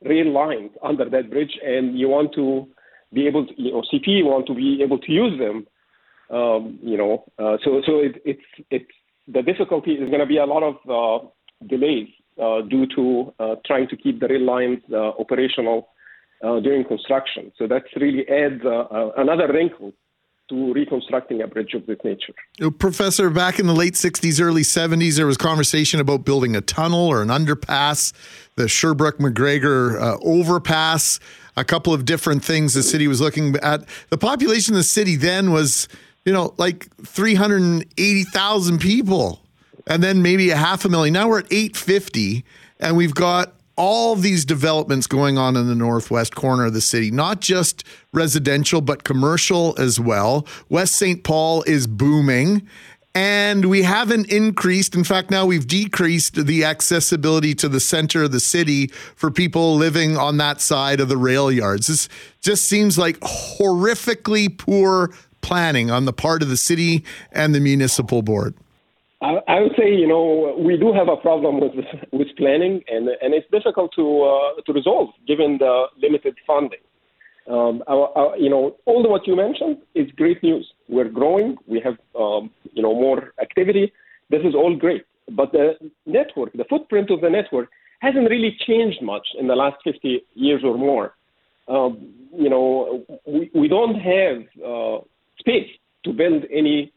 rail lines under that bridge, and you want to be able to, you know, CP want to be able to use them. Um, you know, uh, so so it, it's it's the difficulty is going to be a lot of uh, delays uh, due to uh, trying to keep the rail lines uh, operational uh, during construction. So that really adds another wrinkle to reconstructing a bridge of this nature.
Professor, back in the late 60s, early 70s, there was conversation about building a tunnel or an underpass, the Sherbrook McGregor uh, overpass, a couple of different things the city was looking at. The population of the city then was, you know, like 380,000 people, and then maybe a half a million. Now we're at 850, and we've got all these developments going on in the northwest corner of the city, not just residential, but commercial as well. West St. Paul is booming. And we haven't increased. In fact, now we've decreased the accessibility to the center of the city for people living on that side of the rail yards. This just seems like horrifically poor planning on the part of the city and the municipal board.
I, would say, you know, we do have a problem with with planning, and and it's difficult to uh, to resolve given the limited funding. Um, our, our, you know, all what you mentioned is great news. We're growing. We have, um, you know, more activity. This is all great. But the network, the footprint of the network, hasn't really changed much in the last 50 years or more. Um, you know, we, we don't have uh, space to build any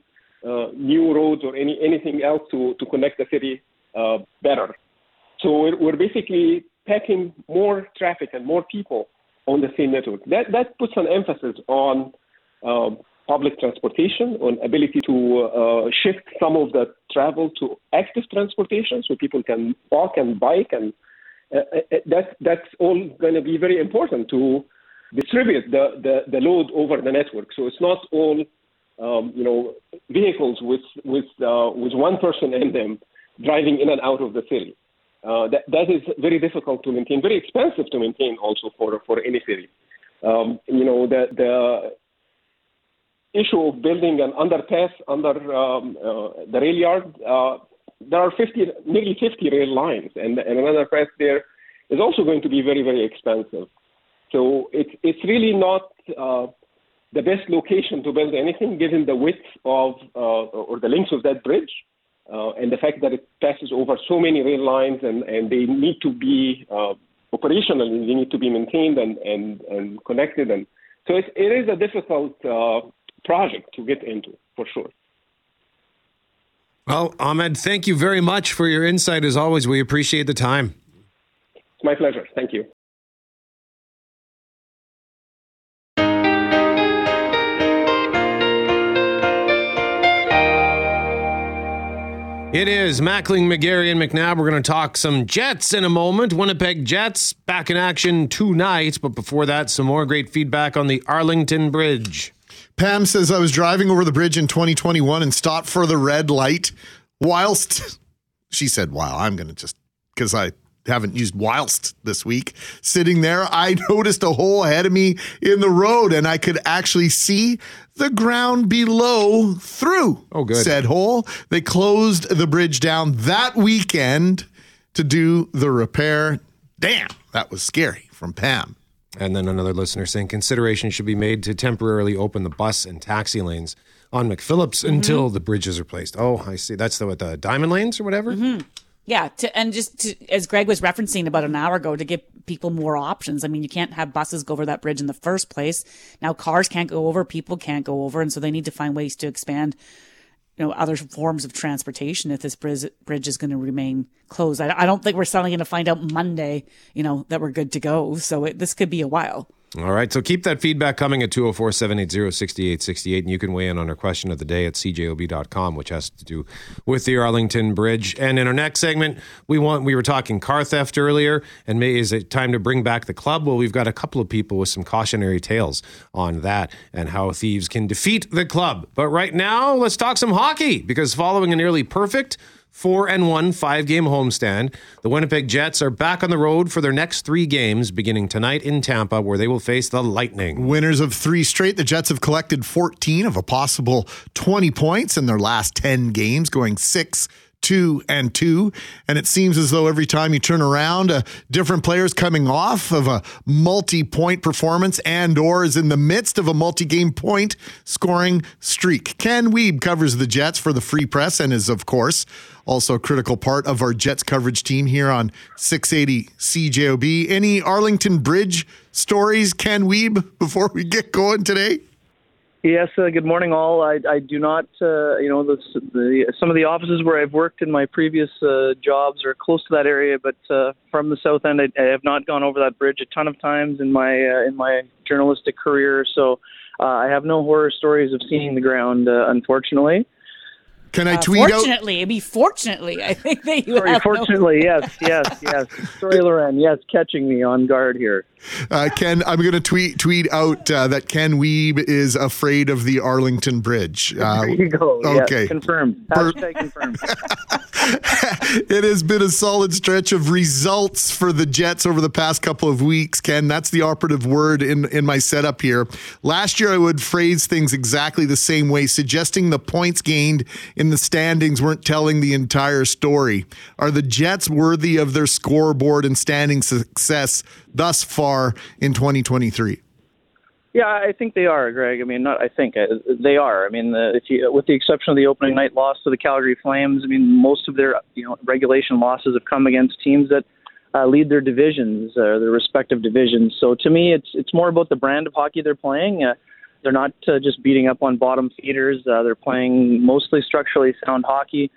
new roads or any anything else to, to connect the city uh, better. So we're, we're basically packing more traffic and more people on the same network. That that puts an emphasis on um, public transportation, on ability to uh, shift some of the travel to active transportation, so people can walk and bike, and uh, uh that that's all going to be very important to distribute the, the, the load over the network. So it's not all um, you know, vehicles with with uh, with one person in them driving in and out of the city. Uh, that that is very difficult to maintain, very expensive to maintain also for for any city. Um, you know, the the issue of building an underpass under um, uh, the rail yard. Uh, there are 50, nearly 50 rail lines, and, and an underpass there is also going to be very, very expensive. So it's it's really not uh, the best location to build anything, given the width of uh, or the length of that bridge, uh, and the fact that it passes over so many rail lines, and, and they need to be uh, operational, and they need to be maintained and, and, and connected, and so it, it is a difficult uh, project to get into for sure.
Well, Ahmed, thank you very much for your insight. As always, we appreciate the time.
It's my pleasure. Thank you.
It is Mackling, McGarry, and McNabb. We're going to talk some Jets in a moment. Winnipeg Jets back in action tonight. But before that, some more great feedback on the Arlington Bridge.
Pam says, I was driving over the bridge in 2021 and stopped for the red light whilst she said, Wow, I'm going to just, because I haven't used whilst this week. Sitting there, I noticed a hole ahead of me in the road and I could actually see the ground below through
oh, good.
said hole. They closed the bridge down that weekend to do the repair. Damn, that was scary from Pam.
And then another listener saying consideration should be made to temporarily open the bus and taxi lanes on McPhillips mm-hmm. until the bridge is replaced. Oh, I see. That's the what the diamond lanes or whatever.
Mm-hmm. Yeah, to, and just to, as Greg was referencing about an hour ago, to give people more options. I mean, you can't have buses go over that bridge in the first place. Now cars can't go over, people can't go over, and so they need to find ways to expand, you know, other forms of transportation if this bridge, bridge is going to remain closed. I, I don't think we're suddenly going to find out Monday, you know, that we're good to go. So it, this could be a while.
All right. So keep that feedback coming at 204 780 6868. And you can weigh in on our question of the day at cjob.com, which has to do with the Arlington Bridge. And in our next segment, we want we were talking car theft earlier. And may, is it time to bring back the club? Well, we've got a couple of people with some cautionary tales on that and how thieves can defeat the club. But right now, let's talk some hockey because following a nearly perfect 4 and 1 five game homestand. The Winnipeg Jets are back on the road for their next three games, beginning tonight in Tampa, where they will face the Lightning.
Winners of three straight, the Jets have collected 14 of a possible 20 points in their last 10 games, going 6 two and two. And it seems as though every time you turn around, a different player is coming off of a multi-point performance and or is in the midst of a multi-game point scoring streak. Ken Wiebe covers the Jets for the Free Press and is, of course, also a critical part of our Jets coverage team here on 680 CJOB. Any Arlington Bridge stories, Ken Wiebe, before we get going today?
Yes, uh, good morning, all. I, I do not, uh, you know, the, the, some of the offices where I've worked in my previous uh, jobs are close to that area, but uh, from the south end, I, I have not gone over that bridge a ton of times in my uh, in my journalistic career. So uh, I have no horror stories of seeing the ground, uh, unfortunately.
Can I
Uh,
tweet out?
fortunately, it'd be fortunately. I think that you
Sorry,
have no-
fortunately, yes, yes, yes. Sorry, Loren. Yes, catching me on guard here.
Uh, Ken, I'm going to tweet tweet out uh, that Ken Wiebe is afraid of the Arlington Bridge. Uh,
There you go. Yes,
Okay.
confirmed. Hashtag confirmed.
it has been a solid stretch of results for the Jets over the past couple of weeks, Ken. That's the operative word in, in my setup here. Last year, I would phrase things exactly the same way, suggesting the points gained in the standings weren't telling the entire story. Are the Jets worthy of their scoreboard and standing success thus far in 2023?
Yeah, I think they are, Greg. I mean, not. I think uh, they are. I mean, the, you, with the exception of the opening night loss to the Calgary Flames, I mean, most of their you know regulation losses have come against teams that uh, lead their divisions, uh, their respective divisions. So to me, it's it's more about the brand of hockey they're playing. Uh, they're not uh, just beating up on bottom feeders. Uh, they're playing mostly structurally sound hockey.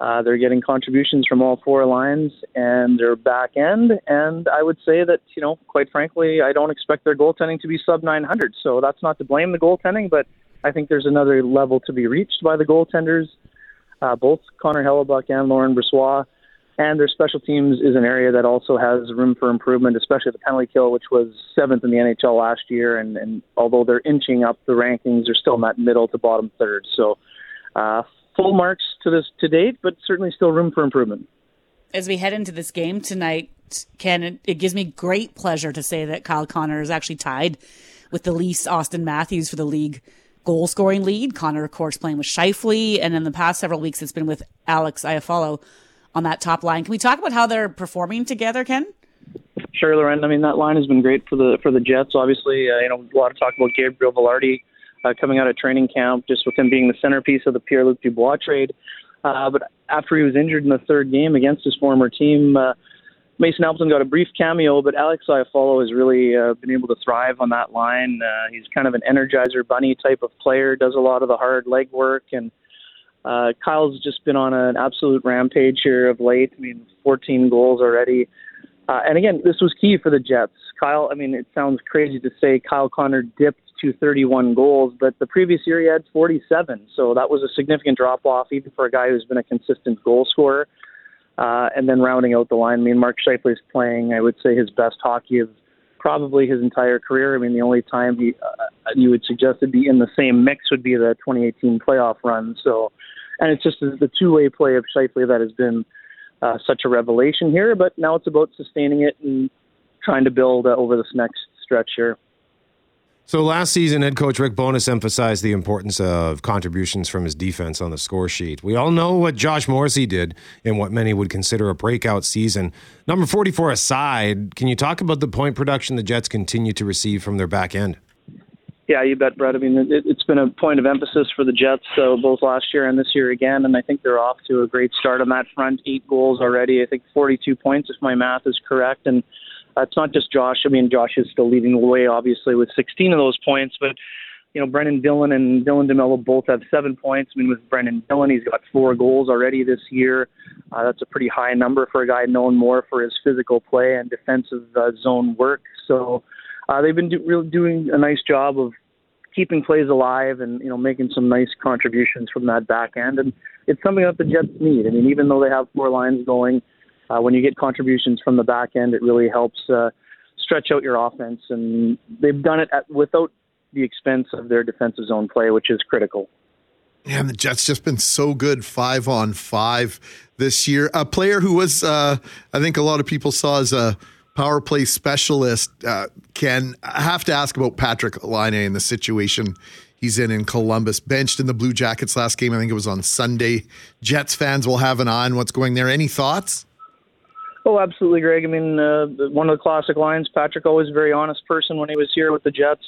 Uh, they're getting contributions from all four lines and their back end. And I would say that, you know, quite frankly, I don't expect their goaltending to be sub 900. So that's not to blame the goaltending, but I think there's another level to be reached by the goaltenders. Uh, both Connor Hellebuyck and Laurent Brossoit. And their special teams is an area that also has room for improvement, especially the penalty kill, which was seventh in the NHL last year. And, and although they're inching up the rankings, they're still in that middle to bottom third. So uh, full marks to this to date, but certainly still room for improvement.
as we head into this game tonight, Ken, it, it gives me great pleasure to say that Kyle Connor is actually tied with the Leafs' Auston Matthews for the league goal scoring lead. Connor, of course, playing with Scheifele, and in the past several weeks, it's been with Alex Iafallo on that top line. Can we talk about how they're performing together, Ken?
Sure, Loren. I mean, that line has been great for the for the Jets. Obviously, uh, you know, a lot of talk about Gabriel Vilardi uh, coming out of training camp, just with him being the centerpiece of the Pierre Luc Dubois trade. Uh, but after he was injured in the third game against his former team, uh, Mason Appleton got a brief cameo, but Alex Iafallo has really uh, been able to thrive on that line. Uh, he's kind of an energizer bunny type of player, does a lot of the hard leg work, and uh, Kyle's just been on an absolute rampage here of late. I mean, 14 goals already. Uh, and again, this was key for the Jets. Kyle, I mean, it sounds crazy to say Kyle Connor dipped to 31 goals, but the previous year he had 47. So that was a significant drop off, even for a guy who's been a consistent goal scorer. Uh, and then rounding out the line, I mean, Mark Scheifele is playing, I would say, his best hockey of probably his entire career. I mean, the only time he uh, you would suggest to be in the same mix would be the 2018 playoff run. So, and it's just the two-way play of Scheifele that has been uh, such a revelation here. But now it's about sustaining it and trying to build uh, over this next stretch here.
So last season, head coach Rick Bowness emphasized the importance of contributions from his defense on the score sheet. We all know what Josh Morrissey did in what many would consider a breakout season. Number 44 aside, can you talk about the point production the Jets continue to receive from their back end?
Yeah, you bet, Brett. I mean, it, it's been a point of emphasis for the Jets, so both last year and this year again, and I think they're off to a great start on that front. Eight goals already. I think 42 points, if my math is correct, and it's not just Josh. I mean, Josh is still leading the way, obviously, with 16 of those points, but you know, Brendan Dillon and Dylan DeMelo both have seven points. I mean, with Brendan Dillon, he's got four goals already this year. Uh, that's a pretty high number for a guy known more for his physical play and defensive uh, zone work. So uh, they've been do- really doing a nice job of keeping plays alive and you know making some nice contributions from that back end. And it's something that the Jets need. I mean, even though they have four lines going, uh, when you get contributions from the back end, it really helps uh, stretch out your offense. And they've done it at, without the expense of their defensive zone play, which is critical.
Yeah, the Jets just been so good five on five this year. A player who was, uh, I think, a lot of people saw as a power play specialist. Uh, can I have to ask about Patrick Laine and the situation he's in in Columbus. Benched in the Blue Jackets last game. I think it was on Sunday. Jets fans will have an eye on what's going there. Any thoughts?
Oh, absolutely, Greg. I mean, uh, one of the classic lines. Patrick always a very honest person when he was here with the Jets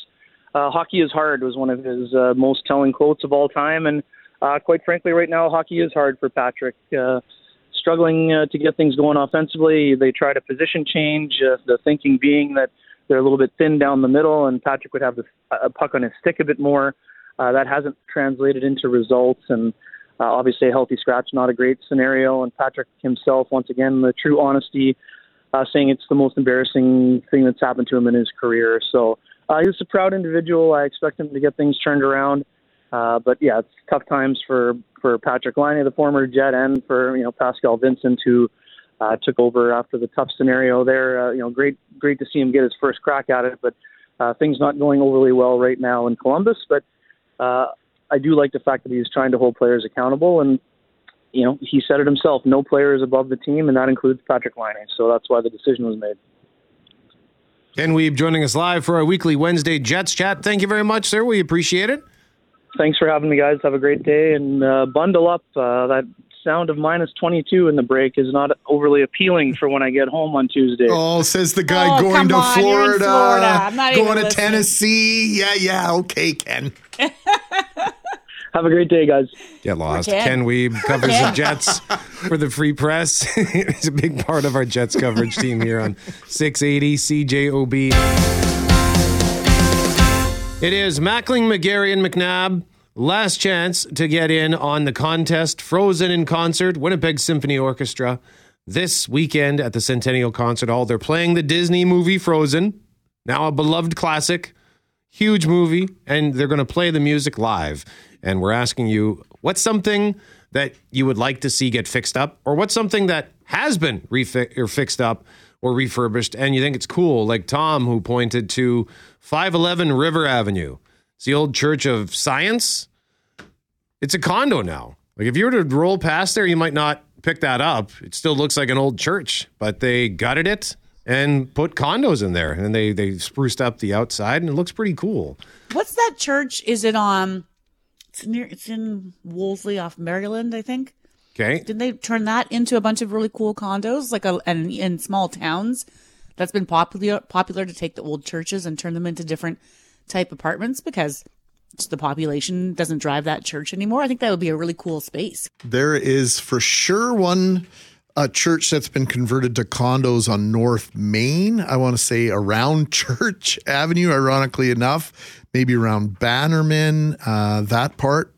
uh, hockey is hard was one of his uh, most telling quotes of all time, and uh, quite frankly, right now hockey is hard for Patrick. Uh, struggling uh, to get things going offensively, they tried a position change. Uh, the thinking being that they're a little bit thin down the middle, and Patrick would have the uh, puck on his stick a bit more. Uh, that hasn't translated into results, and uh, obviously a healthy scratch not a great scenario. And Patrick himself, once again, the true honesty, uh, saying it's the most embarrassing thing that's happened to him in his career. So uh, he's a proud individual. I expect him to get things turned around. Uh, but yeah, it's tough times for for Patrick Laine, the former Jet, and for you know Pascal Vincent, who uh, took over after the tough scenario there. Uh, you know, great great to see him get his first crack at it, but uh, things not going overly well right now in Columbus. But uh, I do like the fact that he's trying to hold players accountable, and you know he said it himself: no player is above the team, and that includes Patrick Laine. So that's why the decision was made.
Ken Wiebe joining us live for our weekly Wednesday Jets chat. Thank you very much, sir. We appreciate it.
Thanks for having me, guys. Have a great day and uh, bundle up. Uh, that sound of minus 22 in the break is not overly appealing for when I get home on Tuesday.
Oh, says the guy
Oh,
going to
on,
Florida,
Florida. I'm not
going
even
to
listening.
Tennessee. Yeah, yeah. Okay, Ken.
Have a great day, guys.
Get lost.
Ken.
Ken Wiebe covers the Jets for the Free Press. He's a big part of our Jets coverage team here on 680 CJOB. It is Mackling, McGarry, and McNabb. Last chance to get in on the contest. Frozen in concert, Winnipeg Symphony Orchestra. This weekend at the Centennial Concert Hall, they're playing the Disney movie Frozen, now a beloved classic huge movie and they're going to play the music live and we're asking you what's something that you would like to see get fixed up or what's something that has been refi- or fixed up or refurbished and you think it's cool like tom who pointed to 511 river avenue it's the old church of science it's a condo now like if you were to roll past there you might not pick that up it still looks like an old church but they gutted it and put condos in there and they they spruced up the outside and it looks pretty cool
What's that church? Is it on? It's near. It's in Wolseley off Maryland, I think.
okay
Didn't they turn that into a bunch of really cool condos, like a and in small towns? That's been popular popular to take the old churches and turn them into different type apartments because the population doesn't drive that church anymore. I think that would be a really cool space.
There is for sure one a church that's been converted to condos on North Main. I want to say around Church Avenue, ironically enough, maybe around Bannerman, uh, that part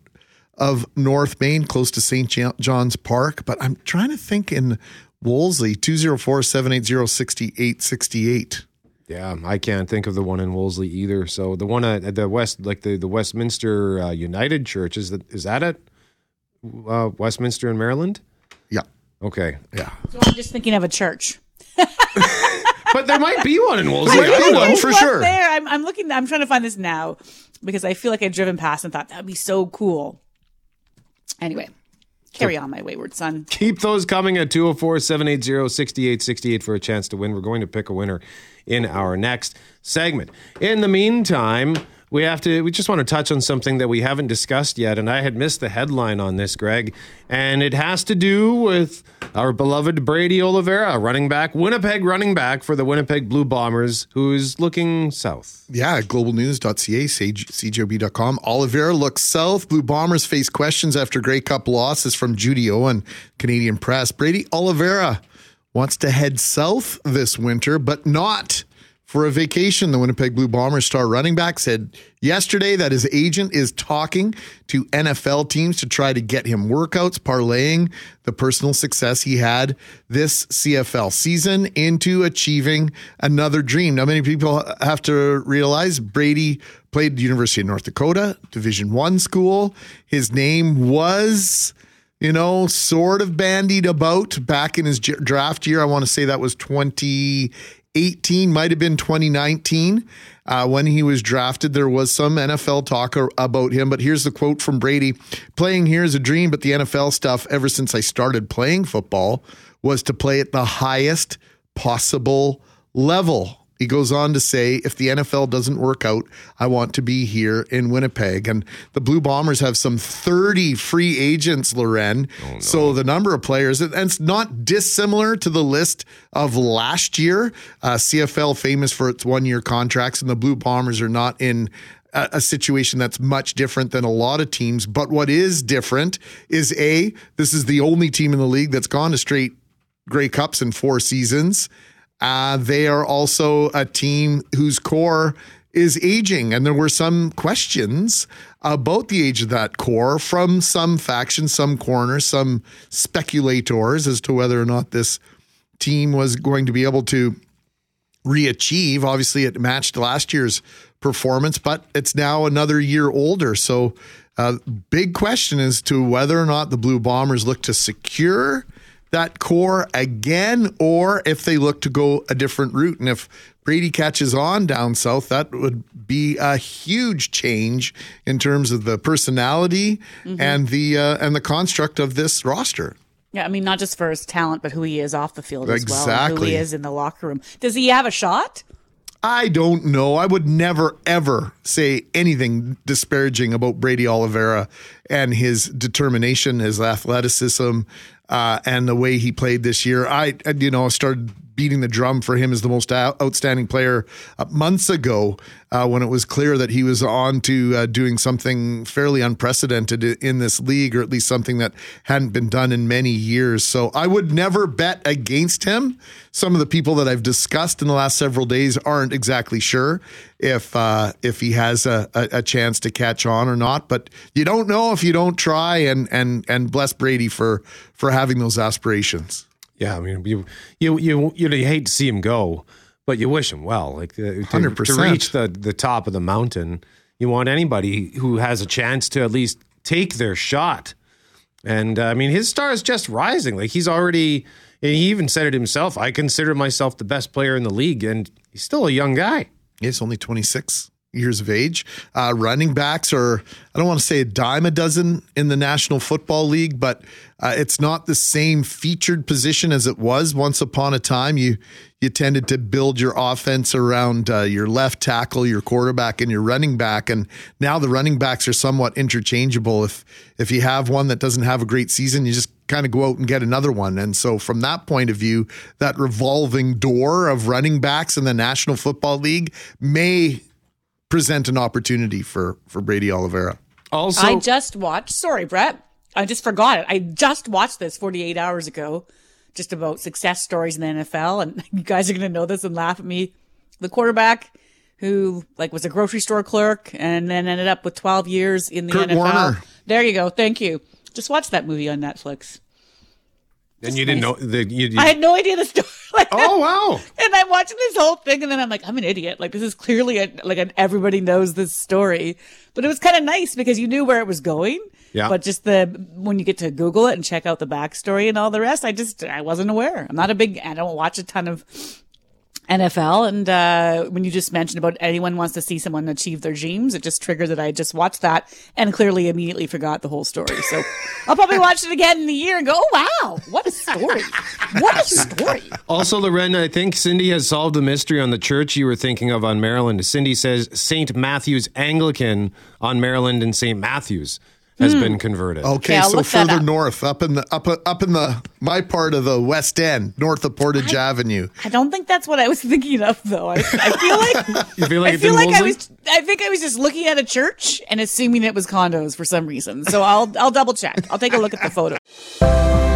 of North Main, close to St. John's Park. But I'm trying to think in Wolseley, 204 780 6868.
yeah i can't think of the one in wolseley either so the one at, at the west like the, the westminster uh, united church is that is that at uh, westminster in maryland
Yeah.
okay
Yeah.
So I'm just thinking of a church.
but there might be one in wolseley
There might be one. For
one
sure.
There, I'm, I'm looking. I'm trying to find this now because I feel like I've driven past and thought that'd be so cool. Anyway, carry on, my wayward son.
Keep those coming at 204 780 6868 for a chance to win. We're going to pick a winner in our next segment. In the meantime, we have to we just want to touch on something that we haven't discussed yet and I had missed the headline on this Greg and it has to do with our beloved Brady Oliveira running back Winnipeg running back for the Winnipeg Blue Bombers who's looking south.
Yeah, globalnews.ca, cjob.com. Oliveira looks south. Blue Bombers face questions after Grey Cup losses from Judy Owen, Canadian press. Brady Oliveira wants to head south this winter, but not for a vacation. The Winnipeg Blue Bombers star running back said yesterday that his agent is talking to NFL teams to try to get him workouts, parlaying the personal success he had this CFL season into achieving another dream. Now, many people have to realize Brady played the University of North Dakota, Division One school. His name was you know, sort of bandied about back in his draft year. I want to say that was 2018, might have been 2019. Uh, when he was drafted, there was some NFL talk about him. But here's the quote from Brady Playing here is a dream, but the NFL stuff, ever since I started playing football, was to play at the highest possible level. He goes on to say, if the NFL doesn't work out, I want to be here in Winnipeg. And the Blue Bombers have some 30 free agents, Loren. So the number of players, and it's not dissimilar to the list of last year. Uh, CFL famous for its one year contracts, and the Blue Bombers are not in a, a situation that's much different than a lot of teams. But what is different is A, this is the only team in the league that's gone to straight Grey Cups in four seasons. Uh, they are also a team whose core is aging, and there were some questions about the age of that core from some factions, some corners, some speculators as to whether or not this team was going to be able to re-achieve. Obviously, it matched last year's performance, but it's now another year older. So, uh, big question as to whether or not the Blue Bombers look to secure that core again, or if they look to go a different route. And if Brady catches on down south, that would be a huge change in terms of the personality and the uh, and the construct of this roster.
Yeah, I mean, not just for his talent, but who he is off the field as well. Who he is in the locker room. Does he have a shot?
I don't know. I would never ever say anything disparaging about Brady Oliveira and his determination, his athleticism, uh, and the way he played this year. I, you know, started beating the drum for him as the most outstanding player uh, months ago uh, when it was clear that he was on to uh, doing something fairly unprecedented in this league, or at least something that hadn't been done in many years. So I would never bet against him. Some of the people that I've discussed in the last several days aren't exactly sure if uh, if he has a, a, a chance to catch on or not. But you don't know if you don't try. And and and bless Brady for for having those aspirations.
Yeah, I mean, you you you you, you hate to see him go, but you wish him well. Like uh, to, to reach the the top of the mountain, you want anybody who has a chance to at least take their shot. And uh, I mean, his star is just rising. Like he's already, and he even said it himself. I consider myself the best player in the league, and he's still a young guy.
He's only 26 years of age. Uh, running backs are, I don't want to say a dime a dozen in the National Football League, but uh, it's not the same featured position as it was once upon a time. You you tended to build your offense around uh, your left tackle, your quarterback, and your running back, and now the running backs are somewhat interchangeable. If if you have one that doesn't have a great season, you just kind of go out and get another one. And so, from that point of view, that revolving door of running backs in the National Football League may present an opportunity for for Brady Oliveira.
Also,
I just watched. Sorry, Brett. I just forgot it. I just watched this 48 hours ago, just about success stories in the NFL, and you guys are going to know this and laugh at me. The quarterback who like was a grocery store clerk and then ended up with 12 years in the
Kurt
NFL.
Warner.
There you go. Thank you. Just watch that movie on Netflix.
And you didn't know that you. you
I had no idea the story. Like,
oh wow!
and I'm watching this whole thing, and then I'm like, I'm an idiot. Like this is clearly a, like an everybody knows this story, but it was kind of nice because you knew where it was going.
Yeah.
But just the when you get to Google it and check out the backstory and all the rest, I just I wasn't aware. I'm not a big. I don't watch a ton of NFL, and uh, when you just mentioned about anyone wants to see someone achieve their dreams, it just triggered that I just watched that and clearly immediately forgot the whole story. So I'll probably watch it again in a year and go, "Oh wow, what a story! What a story!"
Also, Loren, I think Cindy has solved the mystery on the church you were thinking of on Maryland. Cindy says St. Matthew's Anglican on Maryland and St. Matthew's has
Hmm.
been converted.
Okay,
Okay,
so further
up.
north, up in the up up in the my part of the West End, north of Portage Avenue.
I don't think that's what I was thinking of, though. I, I feel like
You feel like
I feel like I was. I think I was just looking at a church and assuming it was condos for some reason. So I'll I'll double check. I'll take a look at the photo.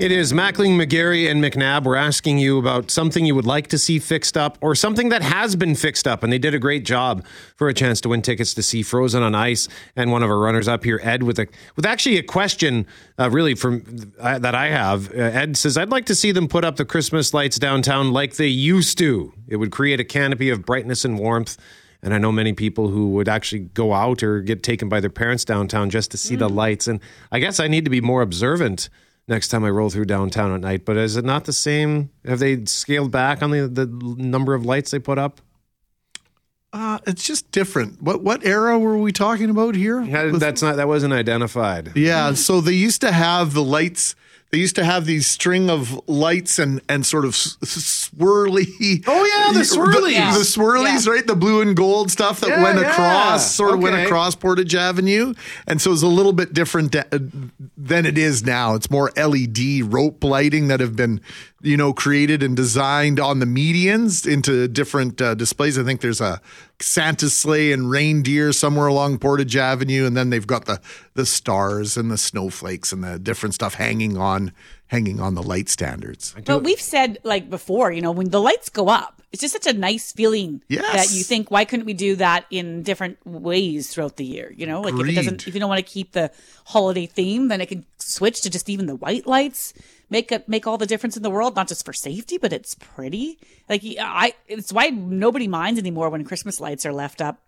It is Mackling, McGarry, and McNabb. We're asking you about something you would like to see fixed up or something that has been fixed up. And they did a great job for a chance to win tickets to see Frozen on Ice. And one of our runners up here, Ed, with a with actually a question uh, really from uh, that I have. Uh, Ed says, I'd like to see them put up the Christmas lights downtown like they used to. It would create a canopy of brightness and warmth And I know many people who would actually go out or get taken by their parents downtown just to see the lights. And I guess I need to be more observant next time I roll through downtown at night. But is it not the same? Have they scaled back on the, the number of lights they put up?
Uh, it's just different. What what era were we talking about here?
Yeah, that's not that wasn't identified.
Yeah, so they used to have the lights. They used to have these string of lights and and sort of swirly.
Oh, yeah, the swirlies.
the, swirlies, right? The blue and gold stuff that
Yeah,
went
yeah.
across, sort of went across Portage Avenue, and so it's a little bit different da- uh, than it is now. It's more LED rope lighting that have been, you know, created and designed on the medians into different uh, displays. I think there's a Santa sleigh and reindeer somewhere along Portage Avenue, and then they've got the the stars and the snowflakes and the different stuff hanging on hanging on the light standards.
But we've said like before, you know, when the lights go up, it's just such a nice feeling
Yes.
that you think, why couldn't we do that in different ways throughout the year? You know, like if it doesn't, if you don't want to keep the holiday theme, then it can switch to just even the white lights. Make it make all the difference in the world, not just for safety, but it's pretty. Like I, it's why nobody minds anymore when Christmas lights are left up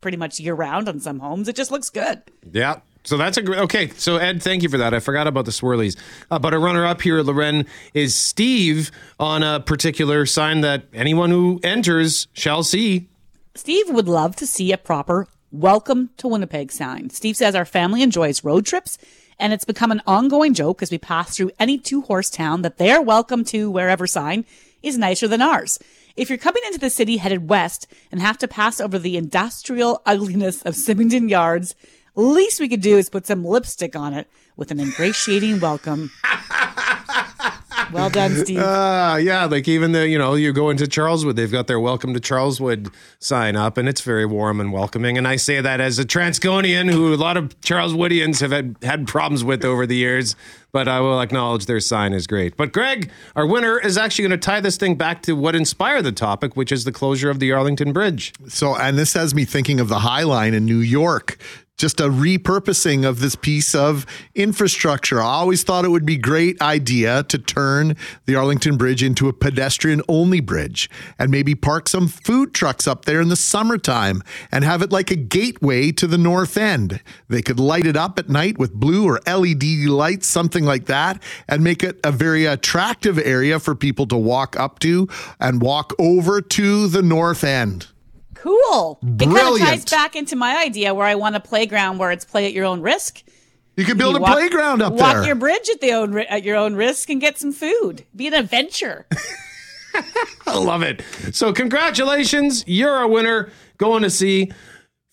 pretty much year round on some homes. It just looks good.
Yeah. So that's a great. Okay. So Ed, thank you for that. I forgot about the swirlies. Uh, but a runner up here, Loren, is Steve on a particular sign that anyone who enters shall see.
Steve would love to see a proper welcome to Winnipeg sign. Steve says our family enjoys road trips and it's become an ongoing joke as we pass through any two horse town that their welcome to wherever sign is nicer than ours. If you're coming into the city headed west and have to pass over the industrial ugliness of Symington Yards, least we could do is put some lipstick on it with an ingratiating welcome. well done, Steve.
Uh, yeah, like even the you know you go into Charleswood, they've got their "Welcome to Charleswood" sign up, and it's very warm and welcoming. And I say that as a Transconian who a lot of Charleswoodians have had had problems with over the years, but I will acknowledge their sign is great. But Greg, our winner, is actually going to tie this thing back to what inspired the topic, which is the closure of the Arlington Bridge.
So, and this has me thinking of the High Line in New York. Just a repurposing of this piece of infrastructure. I always thought it would be a great idea to turn the Arlington Bridge into a pedestrian only bridge and maybe park some food trucks up there in the summertime and have it like a gateway to the north end. They could light it up at night with blue or LED lights, something like that, and make it a very attractive area for people to walk up to and walk over to the north end.
Cool. It kind of ties back into my idea where I want a playground where it's play at your own risk.
You could build
You
a playground up
walk
there.
Walk your bridge at the own at your own risk and get some food. Be an adventure.
I love it. So, congratulations. You're a winner going to see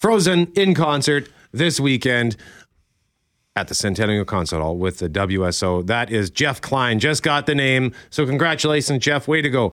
Frozen in concert this weekend at the Centennial Concert Hall with the WSO. That is Jeff Klein. Just got the name. So, congratulations, Jeff. Way to go.